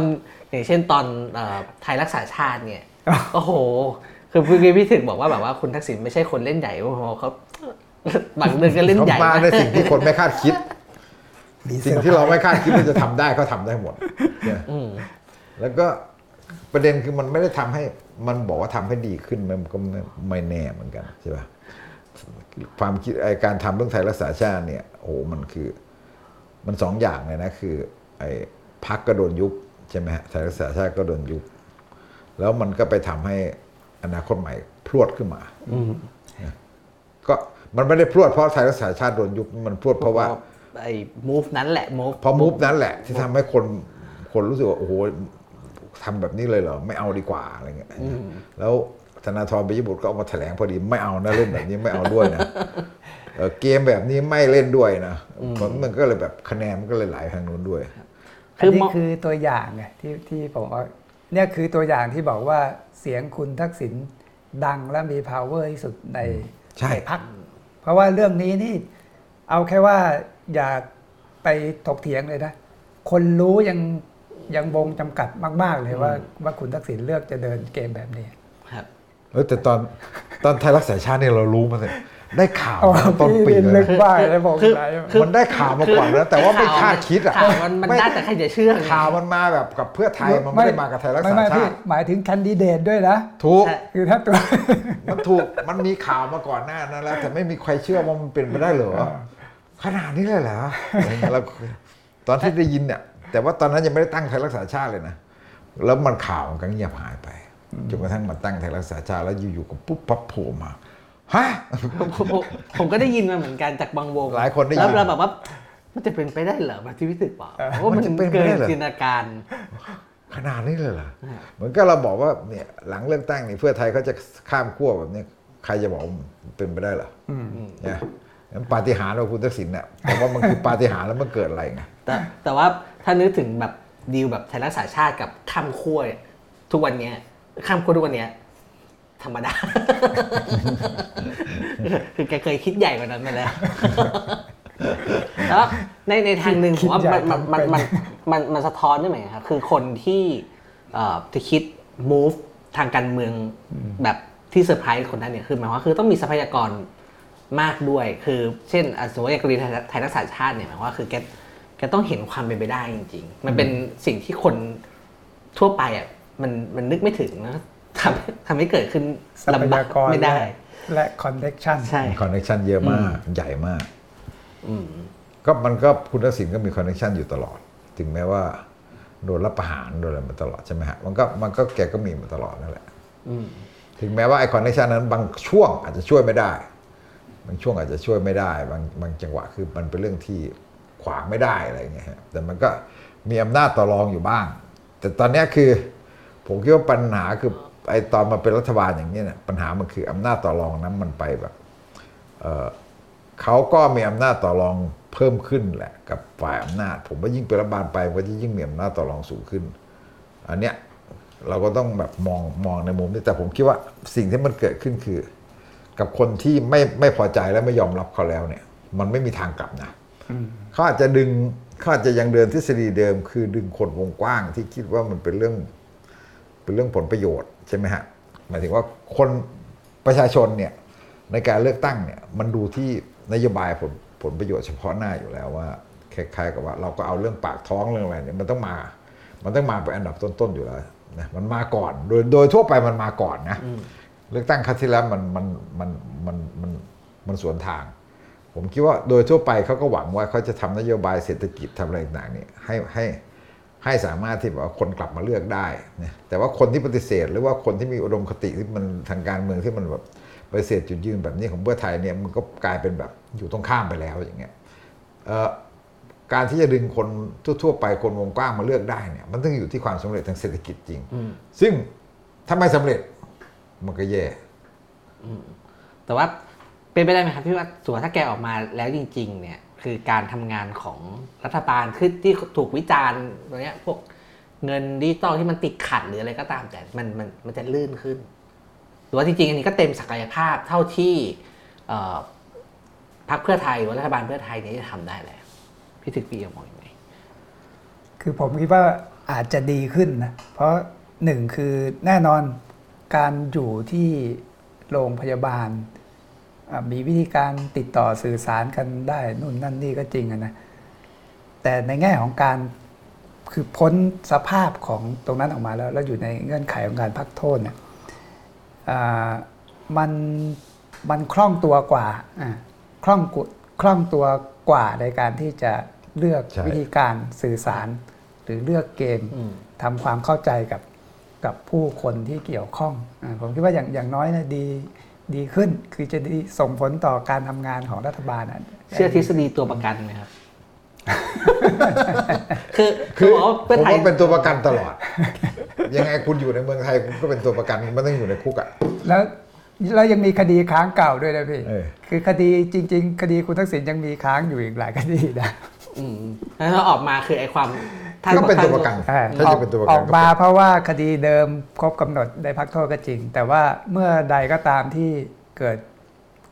[SPEAKER 1] อย่างเช่นตอนเอ่อไทยรักษาชาติเนี่ยโอ้โห คือพี่พี่ถึงบอกว่าแบบว่าคุณทักษิณไม่ใช่คนเล่นใหญ่โอ้โหเขาบางเรื่องก็เล่นใหญ่
[SPEAKER 2] เขามาในสิ่งที่คนไม่คาดคิด
[SPEAKER 3] มี
[SPEAKER 2] สิ่งที่เราไม่คาดคิดว่าจะทำได้เขาทำได้หมดเนี่ย
[SPEAKER 1] อืม
[SPEAKER 2] แล้วก็ประเด็นคือมันไม่ได้ทำให้มันบอกว่าทำให้ดีขึ้นมันก็ไม่ไม่แน่เหมือนกันใช่ปะความคิดไอการทำเรื่องไทยรักษาชาติเนี่ยโอ้โหมันคือ มันสองอย่างเลยนะคือ ไอ้พักก็โดนยุบใช่ไหมฮะไทยรักษาชาติก็โดนยุบแล้วมันก็ไปทำให้ อนาคตใหม่พรวดขึ้นมา
[SPEAKER 1] อืม
[SPEAKER 2] ก็มันไม่ได้พรวดเพราะไทยรักษาชาติโดนยุบมันพรวดเพราะว่า
[SPEAKER 1] ไอ้ move นั้นแหละ move
[SPEAKER 2] เพราะมูฟนั้นแหละ ที่ทำให้คนคนรู้สึกว่า โอ้โหทำแบบนี้เลยเหรอ ไม่เอาดีกว่าอะไรเงี้ยแล้วธนาธรไปญี่ปุ่นก็เอามาแถลงพอดีไม่เอานะเล่นแบบนี้ไม่เอาด้วยนะเอ่อเกมแบบนี้ไม่เล่นด้วยนะผลมันก็เลยแบบคะแนนมันก็เลยไหลทางนู้นด้วย
[SPEAKER 3] อันนี้
[SPEAKER 1] มอง
[SPEAKER 3] คือตัวอย่างไงที่ที่ผมว่าเนี่ยคือตัวอย่างที่บอกว่า เสียงคุณทักษิณดังและมี power ที่สุดใน
[SPEAKER 2] ใช่
[SPEAKER 3] พัก เพราะว่าเรื่องนี้นี่ เอาแค่ว่าอย่าไปถกเถียงเลยนะ คนรู้ยังยังวงจำกัดมาก ๆ เลยว่าว่าคุณทักษิณเลือกจะเดินเกมแบบนี้
[SPEAKER 1] ครับ
[SPEAKER 2] เออแต่ตอนตอนไทยรักษาชาติเนี่ยเรารู้มาเลย ได้ข่าว
[SPEAKER 3] อ๋อ
[SPEAKER 2] มาต้นปี
[SPEAKER 3] พี่
[SPEAKER 2] เล
[SPEAKER 3] ลึ
[SPEAKER 2] ย
[SPEAKER 3] กบ้างเลยผม
[SPEAKER 1] คือ
[SPEAKER 3] ไหน
[SPEAKER 1] คือ
[SPEAKER 2] มันได้ข่าวมาก่อนแล้ว แต่ว่าไม่คาดคิดอะ
[SPEAKER 1] ข่าวมันมัน
[SPEAKER 2] ไม่
[SPEAKER 1] ได้แต่ใครจะเชื่อไง
[SPEAKER 2] ข่าวมันมาแบบกับเพื่อไทยมันไม่ได้มากับไทยรัก
[SPEAKER 3] ไม่
[SPEAKER 2] ษา
[SPEAKER 3] ไม่
[SPEAKER 2] ชา
[SPEAKER 3] พี่
[SPEAKER 2] ติ
[SPEAKER 3] หมายถึงแคนดิเดตด้วยนะ
[SPEAKER 2] ถูก
[SPEAKER 1] ใช่
[SPEAKER 3] คือถ้าตัว
[SPEAKER 2] มันถูกมันมีข่าวมาก่อนหน้านั้นแล้ว แต่ไม่มีใครเชื่อว่ามันเป็นไปได้เหรอขนาดนี้เลยเหรออะไรเงี้ยเราตอนที่ได้ยินเนี่ยแต่ว่าตอนนั้นยังไม่ได้ตั้งไทยรักษาชาติเลยนะแล้วมันข่าวมันก็เงียบหายไปจนกระทั่งมาตั้งไทยรักษาชาติแล้วอยู่ๆก็ปุ๊บปั๊บโผล่มา ฮะ
[SPEAKER 1] ผมผมผมผมก็ได้ยินมาเหมือนกันจากบางวง
[SPEAKER 2] หลายคนได้ยิน
[SPEAKER 1] แล้วเราแบบว่ามันจะเป็นไปได้เหรอแบบที่พี่ตึกบอกว่ามัน
[SPEAKER 2] มันจะเป็นไป
[SPEAKER 1] เกิน
[SPEAKER 2] ได้เหรอ
[SPEAKER 1] จินตนาการ
[SPEAKER 2] ขนาดนี้เลยเหรอเหมือนก็เราบอกว่าเนี่ยหลังเลือกตั้งนี่เพื่อไทยเขาจะข้ามขั้วแบบนี้ใครจะบอกว่ามันเป็นไปได้เหรออเนี่ยงั้นปาฏิหาริย์ของคุณทักษิณเนี่ยแต่ว่ามันคือปาฏิหาริย์แล้วมันเกิดอะไรไง
[SPEAKER 1] แต่แต่ว่าถ้านึกถึงแบบดีลแบบไทยรักษาชาติกับข้ามขั้วเนี่ยทุกวันเนี้ยข้ามขั้วทุกวันเนี้ย ธรรมดา คือแกเคยคิดใหญ่กว่านั้นมาแล้ว แล้วในในทางหนึ่งผมว่า
[SPEAKER 3] คิดใหญ่
[SPEAKER 1] มันมัน
[SPEAKER 3] ทำเป็น
[SPEAKER 1] มันมันมันมันสะท้อนได้ไหมครับ คือคนที่เอ่อจะคิด move ทางการเมืองแบบที่เซอร์ไพรส์คนนั้นเนี่ยคือหมายความว่าคือต้องมีทรัพยากรมากด้วย คือเช่นอะสมมติอย่างกรณีไทยไทยรักษาชาติเนี่ยหมายความว่าคือแกแกต้องเห็นความเป็นไปได้จริง ๆ มันเป็นสิ่งที่คนทั่วไปอะมันมันนึกไม่ถึงนะ ทำทำให้เกิดขึ้น
[SPEAKER 3] ทรัพ
[SPEAKER 1] ลำบายา
[SPEAKER 3] กกร
[SPEAKER 1] ไม่ได้
[SPEAKER 3] และและคอนเน c ชัน
[SPEAKER 1] ใช่
[SPEAKER 2] คอนเนคชันเยอะมากใหญ่มาก
[SPEAKER 1] อืม
[SPEAKER 2] ก็มันก็คุณทักษิณก็มี connection อยู่ตลอด ถึงแม้ว่าโดนรัฐประหารโดนอะไรมาตลอดใช่ไหมฮะมันก็มันก็แกก็มีมาตลอดนั่นแหละ
[SPEAKER 1] อืม
[SPEAKER 2] ถึงแม้ว่าไอ้ connection นั้นบางช่วงอาจจะช่วยไม่ได้ บางช่วงอาจจะช่วยไม่ได้ บางบางจังหวะคือมันเป็นเรื่องที่ขวางไม่ได้อะไรอย่างเงี้ยฮะแต่มันก็มีอำนาจต่อรองอยู่บ้าง แต่ตอนเนี้ยคือ ผมคิดว่าปัญหาคือ ไอตอนมาเป็นรัฐบาลอย่างนี้เนี่ยปัญหามันคืออำนาจต่อรองนั้นมันไปแบบเอ่อเขาก็มีอำนาจต่อรองเพิ่มขึ้นแหละ กับฝ่ายอำนาจ ผมว่ายิ่งเป็นรัฐบาลไปมันก็จะยิ่งมีอำนาจต่อรองสูงขึ้น อันเนี้ยเราก็ต้องแบบมองมองในมุมนี้แต่ผมคิดว่าสิ่งที่มันเกิดขึ้นคือ กับคนที่ไม่ไม่พอใจและไม่ยอมรับเขาแล้วเนี่ย มันไม่มีทางกลับนะเขาอาจจะดึงเขาอาจจะยังเดินทฤษฎีเดิม คือดึงคนวงกว้างที่คิดว่ามันเป็นเรื่อง เป็นเรื่องผลประโยชน์ใช่ไหมฮะหมายถึงว่าคนประชาชนเนี่ยในการเลือกตั้งเนี่ยมันดูที่นโยบายผลผลประโยชน์เฉพาะหน้าอยู่แล้วว่าคล้ายๆกับว่าเราก็เอาเรื่องปากท้องเรื่องอะไรเนี่ยมันต้องมา มันต้องมาเป็นอันดับต้นๆอยู่แล้วนะมันมาก่อนโดยโดยทั่วไปมันมาก่อนนะเลือกตั้งครั้งที่แล้วมันมันมันมันมันมันสวนทาง ผมคิดว่าโดยทั่วไปเขาก็หวังว่าเขาจะทำนโยบายเศรษฐกิจทำอะไรต่างๆเนี่ยให้ให้ให้สามารถที่แบบว่าคนกลับมาเลือกได้นะแต่ว่าคนที่ปฏิเสธ หรือว่าคนที่มีอุดมคติที่มันทางการเมืองที่มันแบบปฏิเสธจุดยืนแบบนี้ของเพื่อไทยเนี่ยมันก็กลายเป็นแบบอยู่ตรงข้ามไปแล้วอย่างเงี้ยเอ่อการที่จะดึงคนทั่ว ๆ ไปคนวงกว้างมาเลือกได้เนี่ยมันต้องอยู่ที่ความสำเร็จทางเศรษฐกิจจริง ซึ่งถ้าไม่สำเร็จมันก็แย่
[SPEAKER 1] แต่ว่าเป็นไปได้ไหมครับพี่ว่าส่วนถ้าแกออกมาแล้วจริง ๆ เนี่ย คือการทำงานของรัฐบาลคือที่ถูกวิจารณ์ตรงนี้พวกเงินดิจิตอลที่มันติดขัดหรืออะไรก็ตามแต่มันมันมันจะลื่นขึ้น หรือว่าจริงๆ อันนี้ก็เต็มศักยภาพเท่าที่พรรคเพื่อไทยหรือรัฐบาลเพื่อไทยนี่ยจะทำได้แล้วพี่ถึกปีมองยังไง
[SPEAKER 3] คือผมคิดว่าอาจจะดีขึ้นนะ เพราะหนึ่งคือแน่นอนการอยู่ที่โรงพยาบาล มีวิธีการติดต่อสื่อสารกันได้นู่นนั่นนี่ก็จริงอะนะแต่ในแง่ของการคือพ้นสภาพของตรงนั้นออกมาแล้วแล้วอยู่ในเงื่อนไขของการพักโทษเนี่ยอ่ามันมันคล่องตัวกว่าอะคล่องกุคล่องตัวกว่าในการที่จะเลือก
[SPEAKER 2] ใช่
[SPEAKER 3] วิธีการสื่อสาร หรือเลือกเกม
[SPEAKER 1] อืม
[SPEAKER 3] ทำความเข้าใจกับกับผู้คนที่เกี่ยวข้องอาผมคิดว่าอย่างอย่างน้อยนะดี ดีขึ้น คือจะดีส่งผลต่อการทำงานของรัฐบาลอะ
[SPEAKER 1] เชื่อทฤษฎีตัวประกันไหมครับคือ
[SPEAKER 2] คือ
[SPEAKER 1] บอกว่า
[SPEAKER 2] ผ
[SPEAKER 1] เพื่อ
[SPEAKER 2] ม
[SPEAKER 1] ไทย
[SPEAKER 2] ว่าเป็นตัวประกันตลอด ยังไงคุณอยู่ในเมืองไทยคุณก็เป็นตัวประกันคุณไม่ต้องอยู่ในคุกอะ
[SPEAKER 3] แล้วแล้วยังมีคดีค้างเก่าด้วยนะพี่
[SPEAKER 2] เออ
[SPEAKER 3] คือคดีจริง ๆ คดีคุณทักษิณยังมีค้างอยู่อีกหลายคดีนะ
[SPEAKER 1] อืมแล้วถ้าออกมาคือไอ้ความท่า
[SPEAKER 2] ก็เป็นตัวประกัน
[SPEAKER 3] อ่า
[SPEAKER 2] ถ้า
[SPEAKER 3] ออ
[SPEAKER 2] จะ
[SPEAKER 3] ก
[SPEAKER 2] เป็นตัวประ
[SPEAKER 3] อ
[SPEAKER 2] กั
[SPEAKER 3] อนก
[SPEAKER 2] ก็
[SPEAKER 3] มา
[SPEAKER 2] เป็น
[SPEAKER 3] เพราะว่าคดีเดิมครบกำหนดได้พักโทษก็จริง แต่ว่าเมื่อใดก็ตามที่เกิด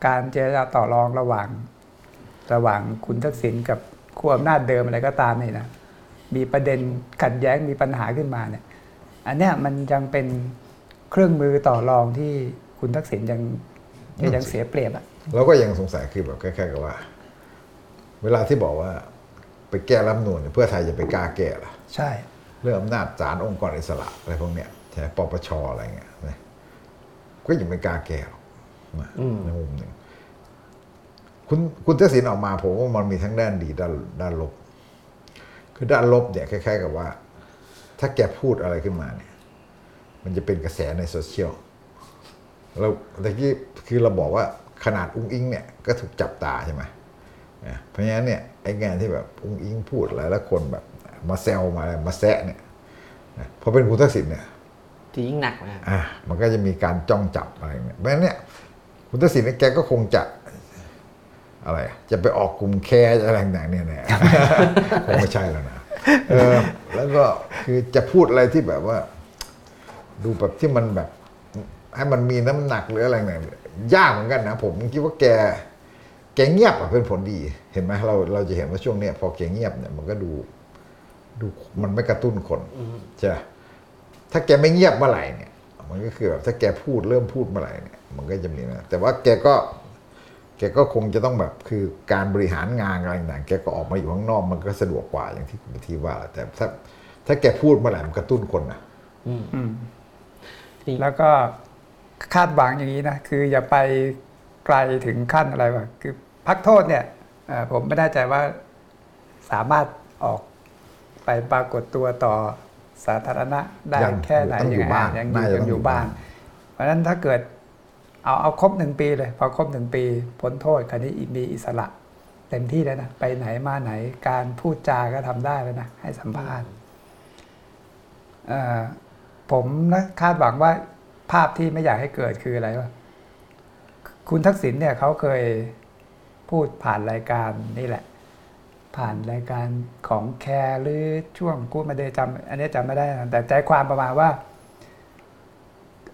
[SPEAKER 3] การเจรจาต่อรองระหว่าง ระหว่างคุณทักษิณกับขั้วอำนาจเดิมอะไรก็ตามนี่นะมีประเด็นขัดแย้งมีปัญหาขึ้นมาเนี่ย อันเนี้ยมันยังเป็นเครื่องมือต่อรองที่คุณทักษิณยังยังเสียเปรียบอะ
[SPEAKER 2] เราก็ยังสงสัยคือแบบคล้ายๆกับว่า เวลาที่บอกว่า ไปแก้รัฐธรรมนูญเนี่ยเพื่อไทยจะไปกล้าแก้ล่ะ
[SPEAKER 3] ใช่
[SPEAKER 2] เรื่องอำนาจศาลองค์กรอิสระอะไรพวกเนี้ยใช่ไหมปปชอะไรเงี้ยนะก็ยังไม่กล้าแก้หรอกนะในมุมหนึ่งคุณคุณทักษิณออกมาผมว่ามันมีทั้งด้านดีด้านด้านลบ คือด้านลบเนี่ยคล้ายๆกับว่า ถ้าแกพูดอะไรขึ้นมาเนี่ย มันจะเป็นกระแสในโซเชียลเราตะกี้คือเราบอกว่าขนาดอุ้งอิงเนี่ยก็ถูกจับตาใช่ไหมนะเพราะฉะนั้นเนี่ย ไอ้งานที่แบบอุ้งอิงพูดอะไรแล้วคนแบบ มาแซวมาอะไรมาแซะเนี่ยนะพอเป็นคุณทักษิณเนี่ย
[SPEAKER 1] จะยิ่งหนักนะครับ
[SPEAKER 2] อะมันก็จะมีการจ้องจับอะไรเนี่ยเพราะฉะนั้นเนี่ยคุณทักษิณเนี่ยแกก็คงจะอะไรอะจะไปออกกลุ่มแคร์อะไรต่างๆเนี่ยแน่คงไม่ใช่แล้วนะเออแล้วก็คือจะพูดอะไรที่แบบว่า ดูแบบที่มันแบบ ให้มันมีน้ำหนักหรืออะไรเนี่ยยากเหมือนกันนะผมคิดว่าแก แกเงียบอะเป็นผลดีเห็นไหมเราเราจะเห็นว่าช่วงเนี้ยพอแกเงียบเนี่ยมันก็ดูดูมันไม่กระตุ้นคนใช่ไหมถ้าแกไม่เงียบเมื่อไหร่เนี่ย มันก็คือแบบถ้าแกพูดเริ่มพูดเมื่อไหร่เนี่ยมันก็จะมีนะแต่ว่าแกก็แกก็คงจะต้องแบบคือการบริหารงานอะไรต่างๆแกก็ออกมาอยู่ข้างนอกมันก็สะดวกกว่าอย่างที่คุณทีว่า แต่ถ้าถ้าแกพูดเมื่อไหร่มันกระตุ้นคนนะ
[SPEAKER 3] แล้วก็คาดหวังอย่างนี้นะคืออย่าไปไกลถึงขั้นอะไรวะคือ พักโทษเนี่ยเอ่อผมไม่แน่ใจว่าสามารถออกไปปรากฏตัวต่อสาธารณะได้
[SPEAKER 2] ยัง
[SPEAKER 3] แค่ไหน
[SPEAKER 2] ต้องอยู่
[SPEAKER 3] งไง
[SPEAKER 2] บ้าน
[SPEAKER 3] ยัง
[SPEAKER 2] น่าจะ
[SPEAKER 3] ยัง
[SPEAKER 2] ต้อง
[SPEAKER 3] อยู่บ้าน
[SPEAKER 2] อยู่บ้
[SPEAKER 3] เพราะฉะนั้นถ้าเกิดเอาเอาครบหนึ่งปีเลย พอครบหนึ่งปีพ้นโทษคราวนี้มีอิสระเต็มที่แล้วนะไปไหนมาไหนการพูดจาก็ทำได้แล้วนะให้สัมภาษณ์เอ่อผมนะคาดหวังว่าภาพที่ไม่อยากให้เกิดคืออะไรวะคุณทักษิณเนี่ยเขาเคย พูดผ่านรายการนี่แหละ ผ่านรายการของแคร์หรือช่วงกูมาเดย์จำอันนี้จำไม่ได้นะแต่ใจความประมาณว่า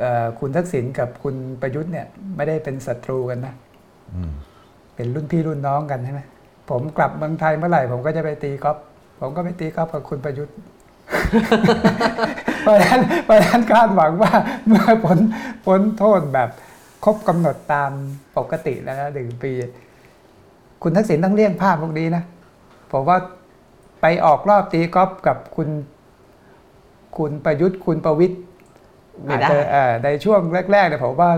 [SPEAKER 3] เอ่อคุณทักษิณกับคุณประยุทธ์เนี่ย ไม่ได้เป็นศัตรูกันนะ
[SPEAKER 2] อืม
[SPEAKER 3] เป็นรุ่นพี่รุ่นน้องกันใช่ไหมผมกลับเมืองไทยเมื่อไหร่ ผมก็จะไปตีกอล์ฟผมก็ไปตีกอล์ฟกับคุณประยุทธ์เพราะฉะนั้นเพราะฉะนั้นคาดหวังว่าเมื่อพ้นพ้นโทษแบบครบกำหนดตามปกติแล้วนะหนึ่งปี คุณทักษิณต้องเลี่ยงภาพพวกนี้นะผมว่าไปออกรอบตีกอล์ฟกับคุณ คุณประยุทธ์คุณประวิทย์
[SPEAKER 1] ไม่
[SPEAKER 3] อาจ
[SPEAKER 1] ได้
[SPEAKER 3] จะเอ่อในช่วงแรกๆเนี่ยผมว่า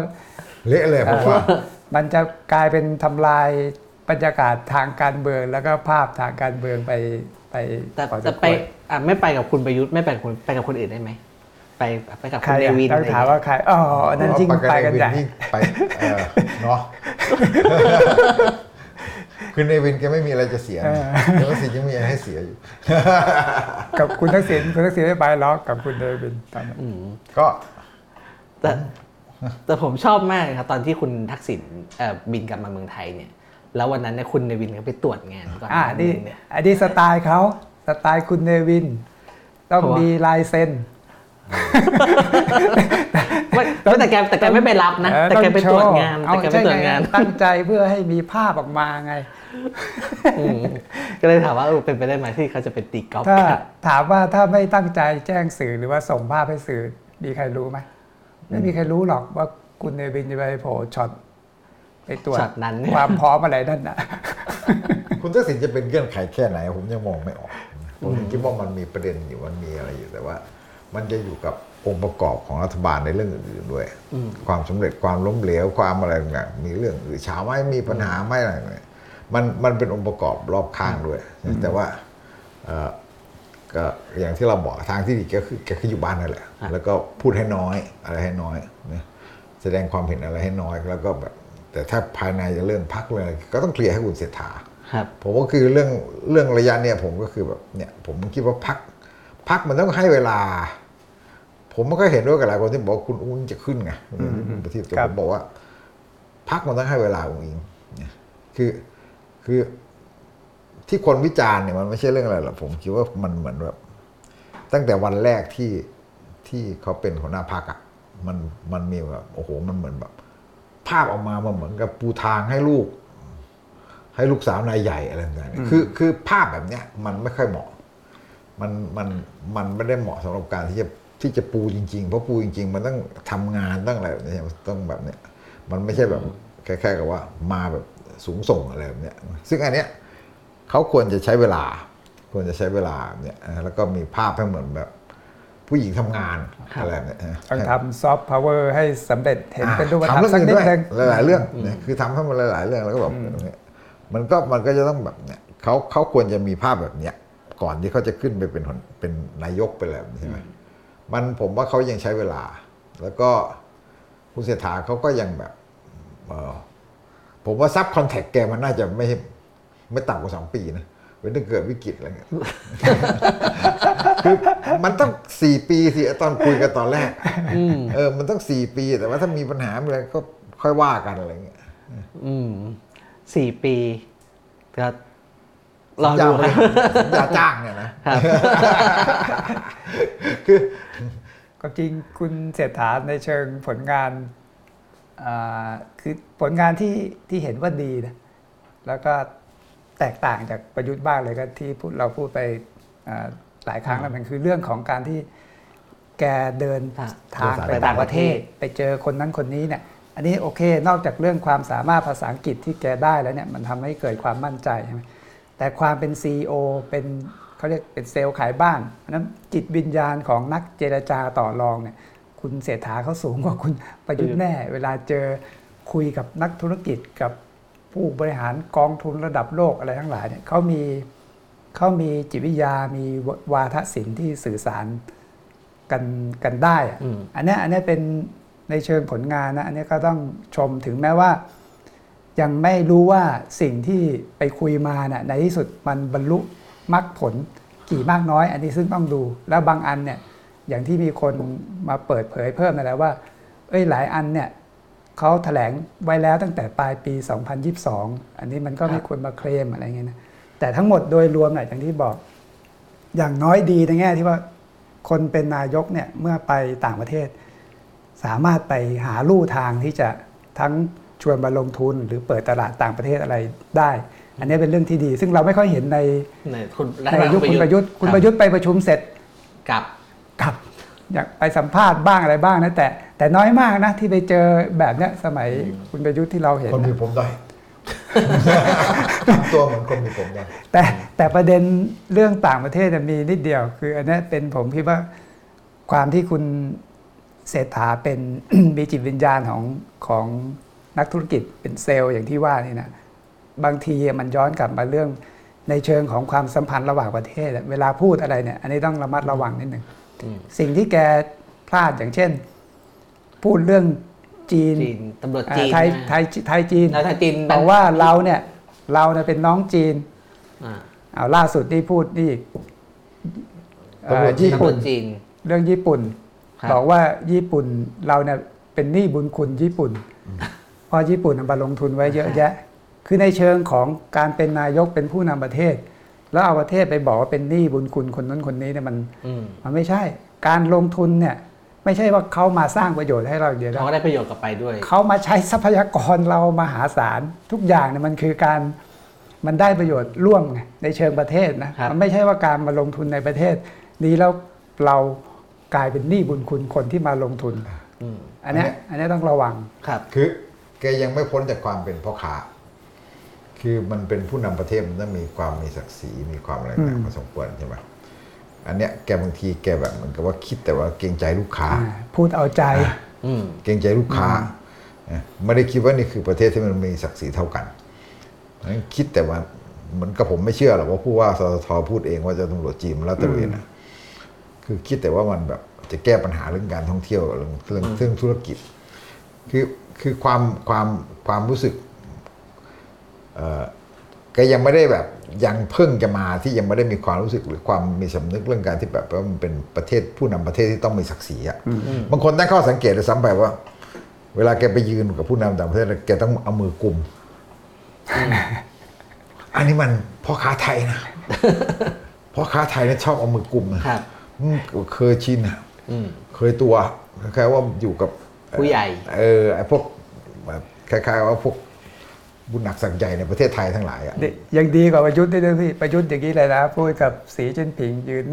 [SPEAKER 2] เละเลยผมว่า
[SPEAKER 3] มันจะกลายเป็นทำลายบรรยากาศทางการเมืองแล้วก็ภาพทางการเมืองไปไป
[SPEAKER 1] แต่
[SPEAKER 3] พอสม
[SPEAKER 1] แต่ไป
[SPEAKER 3] ควร
[SPEAKER 1] อะไม่ไปกับคุณประยุทธ์ไม่ไปกับคุณไปกับคนอื่นได้ไหมไปไปกับ
[SPEAKER 3] ใค
[SPEAKER 1] คุ
[SPEAKER 3] ร
[SPEAKER 1] ณเน
[SPEAKER 3] อะ
[SPEAKER 1] วิน
[SPEAKER 3] ต้องถามว่าใครอ๋ออันนั้นจริงไปกันใหญ่
[SPEAKER 2] ยิ่งไปเออเนาะ คือในวินแกไม่มีอะไรจะเสียนะแต่ว่าสิยังมีอะไรให้เสียอยู่
[SPEAKER 3] กับคุณทักษิณคุณทักษิณไม่ไปหรอกกับคุณเดวินตอนนั้น
[SPEAKER 1] อืม
[SPEAKER 2] ก็
[SPEAKER 1] แต่แต่ผมชอบมากเลยครับตอนที่คุณทักษิณเอ่อบินกลับมาเมืองไทยเนี่ย แล้ววันนั้นเนี่ยคุณเนวินก็ไปตรวจงานก่อน
[SPEAKER 3] อ่า
[SPEAKER 1] หา
[SPEAKER 3] นี่
[SPEAKER 1] งเนี่ย
[SPEAKER 3] อันนี้สไตล์เขาสไตล์คุณเนวิน ต้อง
[SPEAKER 1] เพราะว่ามี
[SPEAKER 3] มีลายเซ็น
[SPEAKER 1] ไม่ แต่แกแต่แกไม่ไปรับนะ
[SPEAKER 3] เออ
[SPEAKER 1] แต่แกไปตรวจงาน
[SPEAKER 3] เอา
[SPEAKER 1] แต่แกไป
[SPEAKER 3] ใช่
[SPEAKER 1] ตรวจ
[SPEAKER 3] ไง
[SPEAKER 1] งาน
[SPEAKER 3] ตั้งใจเพื่อให้มีภาพออกมาไง
[SPEAKER 1] อืมก็เลยถามว่าเออเป็นไปได้ไหมที่เขาจะเป็นตีกอล์ฟ
[SPEAKER 3] ถ้า
[SPEAKER 1] กัน
[SPEAKER 3] ถามว่าถ้าไม่ตั้งใจแจ้งสื่อหรือว่าส่งภาพให้สื่อมีใครรู้ไหมไม่มีใครรู้หรอกว่าคุณเนวินจะไปโผล่ช็อตไปตรวจ
[SPEAKER 1] ช็อตนั้นเนี่ย
[SPEAKER 3] ความพร้อมอะไรนั่นน่ะ
[SPEAKER 2] คุณทักษิณจะเป็นเงื่อนไขแค่ไหน ผมยังมองไม่ออกผมยังคิดว่ามันมีประเด็นอยู่มันมีอะไรอยู่แต่ว่า มันจะอยู่กับองค์ประกอบของรัฐบาลในเรื่องอื่นๆด้วย ความสำเร็จความล้มเหลวความอะไรต่างๆมีเรื่องอื่นเช้าไหมมีปัญหาไหมอะไรเนี่ยมันมันเป็นองค์ประกอบรอบข้างด้วย แต่ว่าเอ่อก็อย่างที่เราบอกทางที่ดีก็คือแกคืออยู่บ้านนั่นแหละ
[SPEAKER 1] ครับ
[SPEAKER 2] แล้วก็พูดให้น้อยอะไรให้น้อยนะแสดงความเห็นอะไรให้น้อยแล้วก็แบบแต่ถ้าภายในจะเรื่องพักเรื่องอะไรก็ต้องเคลียร์ให้คุณเศรษฐา
[SPEAKER 1] ครับ
[SPEAKER 2] ผมก็คือเรื่องเรื่องระยะเนี่ยผมก็คือแบบเนี่ยผมคิดว่าพักพักมันต้องให้เวลา ผมก็เห็นด้วยกับหลายคนที่บอกว่าคุณอุ้งจะขึ้นไงคุณประทีปแต่
[SPEAKER 3] ครั
[SPEAKER 2] ผ
[SPEAKER 3] บ
[SPEAKER 2] มบอกว่าพักมันต้องให้เวลาอุ้งอิงเนี่ยคือคือที่คนวิจารณ์เนี่ยมันไม่ใช่เรื่องอะไรหรอกผมคิดว่ามันเหมือนแบบตั้งแต่วันแรกที่ที่เขาเป็นหัวหน้าพักอะมันมันมีแบบโอ้โหมันเหมือนแบบ ภาพออกมามันเหมือนกับปูทางให้ลูก ให้ลูกสาวนายใหญ่อะไรต่างๆเนี่ยคือคือภาพแบบเนี้ย มันไม่ค่อยเหมาะ มันมันมันไม่ได้เหมาะสำหรับการที่จะ ที่จะปูจริงๆ เพราะปูจริง ๆ มันต้องทำงานต้องอะไรแบบนี้ต้องแบบเนี้ยมันไม่ใช่แบบแค่ๆกับว่ามาแบบสูงส่งอะไรแบบเนี้ยซึ่งอันเนี้ยเขาควรจะใช้เวลา ควรจะใช้เวลาเนี่ยแล้วก็มีภาพให้เหมือนแบบผู้หญิงทำงานอะไรแบบเนี้ย
[SPEAKER 3] ต้องทำซอฟต์พาวเวอร์ให้สำเร็จเห็นเป็นรูปธรร
[SPEAKER 2] ทำ
[SPEAKER 3] ม
[SPEAKER 2] เรื่อง
[SPEAKER 3] สัก
[SPEAKER 2] อื่น
[SPEAKER 3] นิด
[SPEAKER 2] ด้วย
[SPEAKER 3] นึง
[SPEAKER 2] หลายๆเรื่องเนี่ยคือทำให้มันหลายๆเรื่องแล้วก็แบบเนี่ยมันก็มันก็จะต้องแบบเนี่ยเขาเขาควรจะมีภาพแบบเนี้ยก่อนที่เขาจะขึ้นไปเป็นหัวเป็นนายกไปแล้วใช่ไหม มันผมว่าเขายังใช้เวลา แล้วก็คุณเศรษฐาเขาก็ยังแบบเอ่อผมว่าซับคอนแทคแกมันน่าจะไม่ไม่ต่ำกว่าสองปีนะเว้นถ้าเกิดวิกฤตอะไรเงี้ยคือมันต้องสี่ปีสิตอนคุยกันตอนแรกเออ มันต้องสี่ปี แต่ว่าถ้ามีปัญหาอะไรก็ค่อยว่ากันอะไรเงี้ย
[SPEAKER 1] อืมสี่ปีก็ รอ
[SPEAKER 2] จ้า
[SPEAKER 1] ดู
[SPEAKER 2] ง
[SPEAKER 1] ครับ
[SPEAKER 2] สัญญาจ้างเนี่ยนะ
[SPEAKER 1] ครับ
[SPEAKER 2] คือ
[SPEAKER 3] ก็จริงคุณเศรษฐาในเชิงผลงานอ่าคือผลงานที่ที่เห็นว่าดีนะแล้วก็แตกต่างจากประยุทธ์บ้างเลยก็ที่พูดเราพูดไปอ่าหลายครั้งแล้วมันคือเรื่องของการที่แกเดิน
[SPEAKER 1] อะ
[SPEAKER 3] ทาง
[SPEAKER 2] เดินสาย
[SPEAKER 3] ไปต่างประเทศ ไปเจอคนนั้นคนนี้เนี่ยอันนี้โอเค นอกจากเรื่องความสามารถภาษาอังกฤษที่แกได้แล้วเนี่ยมันทำให้เกิดความมั่นใจใช่ไหม แต่ความเป็น CEO เป็นเขาเรียกเป็นเซลล์ขายบ้านอันนั้นจิตวิญญาณของนักเจรจาต่อรองเนี่ยคุณเศรษฐาเขาสูงกว่าคุณประยุทธ์แน่ เวลาเจอคุยกับนักธุรกิจกับผู้บริหารกองทุนระดับโลกอะไรทั้งหลายเนี่ยเขามีเขามีจิตวิทยามีวาทศิลป์ที่สื่อสารกันกันได้อะ
[SPEAKER 1] อืม
[SPEAKER 3] อันเนี้ยอันเนี้ยเป็นในเชิงผลงานนะ อันนี้ก็ต้องชมถึงแม้ว่า ยังไม่รู้ว่าสิ่งที่ไปคุยมาน่ะในที่สุดมันบรรลุมรรคผลกี่มากน้อย อันนี้ซึ่งต้องดู แล้วบางอันเนี่ยอย่างที่มีคนมาเปิดเผยเพิ่มนั่นแหละว่า เอ้ยหลายอันเนี่ยเขาแถลงไว้แล้วตั้งแต่ปลายปี 2022 อันนี้มันก็ไม่ควรมาเคลมอะไรเงี้ยนะแต่ทั้งหมดโดยรวมเนี่ยอย่างที่บอก อย่างน้อยดีในแง่ที่ว่าคนเป็นนายกเนี่ยเมื่อไปต่างประเทศ สามารถไปหาลู่ทางที่จะทั้ง ชวนมาลงทุนหรือเปิดตลาดต่างประเทศอะไรได้ อันนี้เป็นเรื่องที่ดี ซึ่งเราไม่ค่อยเห็นใน
[SPEAKER 1] ในคุณรัฐ
[SPEAKER 3] ใน
[SPEAKER 1] บาล
[SPEAKER 3] ยุคคุณประยุทธ์คุณประยุทธ์ไปประชุมเสร็จ
[SPEAKER 1] กับ
[SPEAKER 3] กลับอยากไปสัมภาษณ์บ้างอะไรบ้างนะแต่ แต่น้อยมากนะที่ไปเจอแบบเนี้ยสมัยคุณประยุทธ์ที่เราเห็น
[SPEAKER 2] คนมี
[SPEAKER 3] นะ
[SPEAKER 2] ผมได้ทำตัวเหมือนคนมีผมได้
[SPEAKER 3] แต่แต่ประเด็นเรื่องต่างประเทศเนี่ยมีนิดเดียว คืออันนี้เป็นผมคิดว่าความที่คุณเศรษฐาเป็นมีจิตวิญญาณของของ นักธุรกิจเป็นเซลล์อย่างที่ว่านี่นะบางทีมันย้อนกลับมาเรื่องในเชิงของความสัมพันธ์ระหว่างประเทศอะเวลาพูดอะไรเนี่ย อันนี้ต้องระมัดระวังนิดหนึ่ง
[SPEAKER 1] อืม
[SPEAKER 3] สิ่งที่แกพลาดอย่างเช่น พูดเรื่องจีน
[SPEAKER 1] จีนตำรวจ
[SPEAKER 3] อ่า
[SPEAKER 1] จีน
[SPEAKER 3] ไทย
[SPEAKER 1] นะ
[SPEAKER 3] ไทยไทยจีน
[SPEAKER 1] แล้วไทยจีน
[SPEAKER 3] บอกว่าเราเนี่ย เราเนี่ยเป็นน้องจีน
[SPEAKER 1] อ่า
[SPEAKER 3] เอาล่าสุดที่พูดนี่เอ่อ
[SPEAKER 2] ตำรวจจีน
[SPEAKER 3] ญี่
[SPEAKER 1] ตำร
[SPEAKER 3] ปุ่
[SPEAKER 1] วนจจีน
[SPEAKER 3] เรื่องญี่ปุ่น
[SPEAKER 1] ครับ
[SPEAKER 3] บอกว่าญี่ปุ่นเราเนี่ยเป็นหนี้บุญคุณญี่ปุ่นเพ ราะญี่ปุ่นนำมาลงทุนไว้เยอะแยะ คือในเชิงของการเป็นนายกเป็นผู้นำประเทศ แล้วเอาประเทศไปบอกว่าเป็นหนี้บุญคุณคนนั้นคนนี้เนี่ยมัน
[SPEAKER 1] อืม
[SPEAKER 3] มันไม่ใช่ การลงทุนเนี่ยไม่ใช่ว่าเขามาสร้างประโยชน์ให้เราอย่างเดียวนะ
[SPEAKER 1] เขาก็ได้ประโยชน์กลับไปด้วย
[SPEAKER 3] เขามาใช้ทรัพยากรเรามหาศาลทุกอย่างเนี่ยมันคือการมันได้ประโยชน์ร่วมไงในเชิงประเทศนะครับมันไม่ใช่ว่าการมาลงทุนในประเทศนี้แล้วเรากลายเป็นหนี้บุญคุณคนที่มาลงทุน
[SPEAKER 1] อืม
[SPEAKER 3] อันเนี้ยอันเนี้ยต้องระวัง
[SPEAKER 1] ครับ
[SPEAKER 2] คือ แกยังไม่พ้นจากความเป็นพ่อค้าคือมันเป็นผู้นำประเทศมันต้องมีความมีศักดิ์ศรีมีความอะไร
[SPEAKER 3] อื
[SPEAKER 2] ต่าง
[SPEAKER 3] ม
[SPEAKER 2] พอสมควรใช่ไหมอันเนี้ยแกบางทีแกแบบเหมือนกับว่าคิดแต่ว่าเกรงใจลูกค้า
[SPEAKER 3] อ่าพูดเอาใจ
[SPEAKER 1] อืม
[SPEAKER 2] เกรงใจลูกค้านะไม่ได้คิดว่านี่คือประเทศที่มันมีศักดิ์ศรีเท่ากันนั้นคิดแต่ว่าเหมือนกับผมไม่เชื่อหรอกว่าผู้ว่าสตทพูดเองว่าจะตำรวจจีนมาแล้วตระเวนนะคือคิดแต่ว่ามันแบบจะแก้ปัญหาเรื่องการท่องเที่ยวเรื่องเรื่องเรื่องธุรกิจ คือ คือความความความรู้สึกเอ่อก็ยังไม่ได้แบบยังเพิ่งจะมาที่ยังไม่ได้มีความรู้สึกหรือความมีสำนึกเรื่องการที่แบบว่ามันเป็นประเทศผู้นำประเทศที่ต้องมีศักดิ์ศรีอะบางคนตั้งข้อสังเกตเลยซ้ำไปว่า เวลาแกไปยืนกับผู้นำต่างประเทศแกต้องเอามือกุม อันนี้มันพ่อค้าไทยนะพ่อค้าไทยเนี่ยชอบเอามือกุมนะครับอืมเคยชินอะ
[SPEAKER 1] อืม
[SPEAKER 2] เคยตัวคล้ายๆว่าอยู่กับ
[SPEAKER 1] ผู้ใหญ่
[SPEAKER 2] เออไอ้พวกแบบ คล้ายๆว่าพวกบุญหนักสักใหญ่ในประเทศไทยทั้งหลายอะ
[SPEAKER 3] ยังดีกว่าประยุทธ์ด้วยนะพี่ประยุทธ์อย่างนี้เลยนะพูดกับสีจิ้นผิงยืน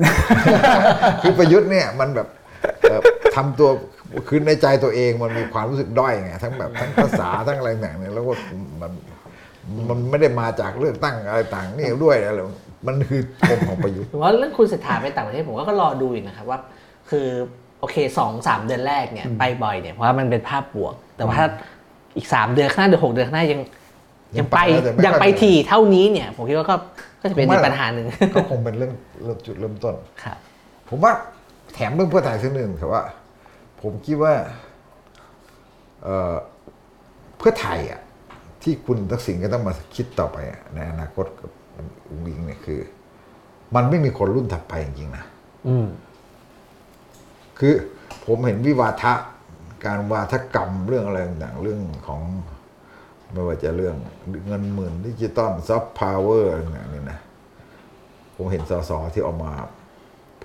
[SPEAKER 2] คือประยุทธ์เนี่ยมันแบบเอ่อทำตัวคือในใจตัวเองมันมีความรู้สึกด้อยไงทั้งแบบทั้งภาษาทั้งอะไรต่างๆเนี่ยแล้วก็มันมันไม่ได้มาจากเลือกตั้งอะไรต่างนี่ด้วยอะไรมันคือปมของประยุทธ์
[SPEAKER 1] ผมว่าเรื่องคุณเศรษฐาไปต่างประเทศผมก็รอดูอีกนะครับว่า คือโอเคสองสามเดือนแรกเนี่ยไปบ่อยเนี่ยเพราะว่ามันเป็นภาพบวก แต่ว่าถ้า อีกสามเดือนข้างหน้าเดือนหกเดือนข้างหน้ายัง
[SPEAKER 2] ยั
[SPEAKER 1] ยัง
[SPEAKER 2] ง
[SPEAKER 1] ไป
[SPEAKER 2] ไปแต่ไม่
[SPEAKER 1] ยังไป
[SPEAKER 2] ค่อย
[SPEAKER 1] ทีเท่านี้เนี่ย ผมคิดว่าก็ก็จะเป็นอีกปัญหาหนึ่ง
[SPEAKER 2] ก็คงเป็นเรื่องเริ่มจุดเริ่มต้น
[SPEAKER 1] ครับ
[SPEAKER 2] ผมว่าแถมเรื่องเพื่อไทยสักหนึ่งแต่ว่า ผมคิดว่าเอ่อเพื่อไทยอะที่คุณทักษิณก็ต้องมาคิดต่อไปอะในอนาคตกับอุ้งอิงเนี่ยคือ มันไม่มีคนรุ่นถัดไปจริงๆนะ
[SPEAKER 1] อืม
[SPEAKER 2] คือผมเห็นวิวาทะ การวาทกรรมเรื่องอะไรต่างๆเรื่องของไม่ว่าจะเรื่องเงินหมื่นดิจิตอล soft power อะไรต่างๆเนี่ยนะผมเห็นสสที่ออกมา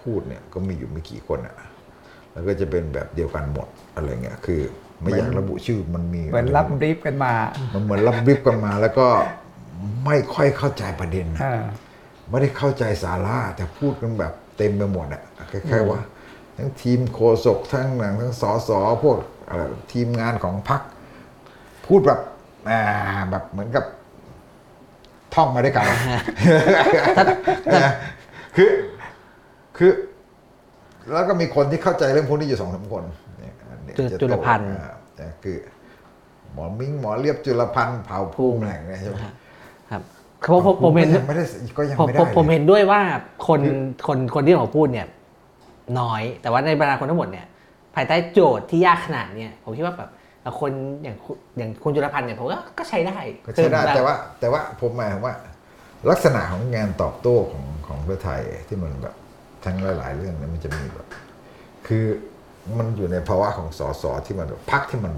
[SPEAKER 2] พูดเนี่ยก็มีอยู่ไม่กี่คนอะแล้วก็จะเป็นแบบเดียวกันหมดอะไรเงี้ยคือ ไม่อยากระบุชื่อมันมี
[SPEAKER 3] เหมือนรับ brief กันมา
[SPEAKER 2] มันเหมือนรับ brief กันมา แล้วก็ไม่ค่อยเข้าใจประเด็นนะ
[SPEAKER 3] อ่า
[SPEAKER 2] ไม่ได้เข้าใจสาระแต่พูดกันแบบเต็มไปหมดอะคล้ายๆว่า ทั้งทีมโคศกทั้งหนังทั้งสอสอพวกอะไรทีมงานของพรรคพูดแบบอ่าแบบเหมือนกับท่องมาด้วยกันคือคือ แล้วก็มีคนที่เข้าใจเรื่องพวกนี้อยู่สองสามคนเนี่ยเนี่ย
[SPEAKER 1] จุ
[SPEAKER 2] จะ
[SPEAKER 1] จุลพันธ์
[SPEAKER 2] อ่าแต่คือหมอมิ้งหมอเรียบจุลพันธ์เผ่าภูมิอะไรอย่างเงี้ยใช่ไหม
[SPEAKER 1] ครับผมผมผมเห็น
[SPEAKER 2] ก็ยังไม่ได้ก็ยัง
[SPEAKER 1] ผม
[SPEAKER 2] ไม่ได้
[SPEAKER 1] ผมผม
[SPEAKER 2] เลย
[SPEAKER 1] เห็นด้วยว่าคนคนคนที่ออกมาพูดเนี่ย น้อย แต่ว่าในบรรดาคนทั้งหมดเนี่ยภายใต้โจทย์ที่ยากขนาดเนี้ยผมคิดว่าแบบคนอย่างคุณอย่างคุณจุลพันธ์เนี่ยผมก็ก็ใช้ได้
[SPEAKER 2] ก็ใช้ได้
[SPEAKER 1] คือบบ
[SPEAKER 2] แต่ว่าแต่ว่าผมหมายความว่า ลักษณะของงานตอบโต้ของของเพื่อไทยที่มันแบบทั้งหลาย ๆ เรื่องเนี่ยมันจะมีแบบ คือมันอยู่ในภาวะของสสที่มันแบบพักที่มัน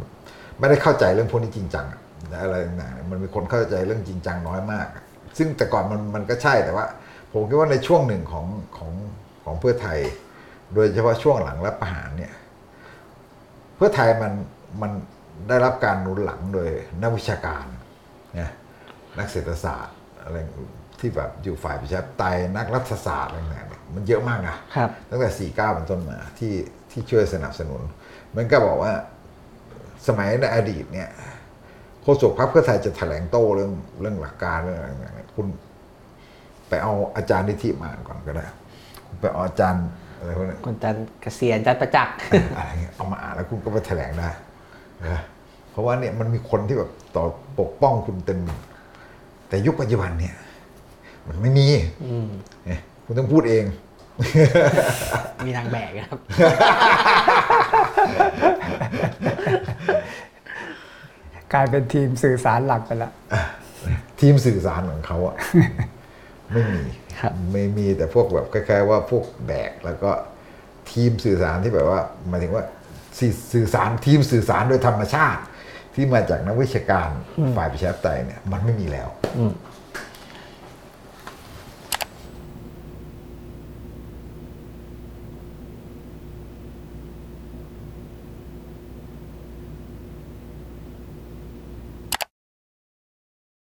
[SPEAKER 2] ไม่ได้เข้าใจเรื่องพวกนี้จริงจังอะอะไรต่างๆเนี่ยมันมีคนเข้าใจเรื่องจริงจังน้อยมากอะซึ่งแต่ก่อนมันมันก็ใช่แต่ว่า ผมคิดว่าในช่วงหนึ่งของของของเพื่อไทย โดยเฉพาะช่วงหลังรัฐประหารเนี่ย เพื่อไทยมันมันได้รับการหนุนหลังโดยนักวิชาการนะนักเศรษฐศาสตร์อะไรที่แบบอยู่ฝ่ายประชาธิปไตยนักรัฐศาสตร์อะไรต่างๆเนี่ยมันเยอะมากนะ
[SPEAKER 1] ครับ
[SPEAKER 2] ตั้งแต่ 49 เป็นต้นมาที่ที่ช่วยสนับสนุน มันก็บอกว่าสมัยในอดีตเนี่ยโฆษกพรรคเพื่อไทยจะแถลงโต้เรื่องเรื่องหลักการเรื่องอะไรต่างๆเนี่ยคุณไปเอาอาจารย์นิธิมาอ่านก่อนก็ได้คุณไปเอาอาจารย์ อะไรพวกนี้
[SPEAKER 1] คุณจันทร์เกษียณจันทร์ประจักษ์
[SPEAKER 2] อะไรเงี้ยเอามาอ่านแล้วคุณก็ไปแถลงได้นะเพราะว่าเนี่ยมันมีคนที่แบบต่อปกป้องคุณเต็ม แต่ยุคปัจจุบันเนี่ย มันไม่มีเนี่ยคุณต้องพูดเอง
[SPEAKER 1] มีทางแบกนะครับ
[SPEAKER 3] กลายเป็นทีมสื่อสารหลักไปแล้ว
[SPEAKER 2] ทีมสื่อสารของเขาอะ ไม่มี
[SPEAKER 1] ครับ
[SPEAKER 2] ไม่มีแต่พวกแบบคล้ายๆว่าพวกแบกแล้วก็ทีมสื่อสารที่แบบว่าหมายถึงว่าสื่อสื่อสารทีมสื่อสารโดยธรรมชาติ ที่มาจากนักวิชาการฝ่ายประชาธิปไตยเนี่ยมันไม่มีแล้ว
[SPEAKER 1] อืม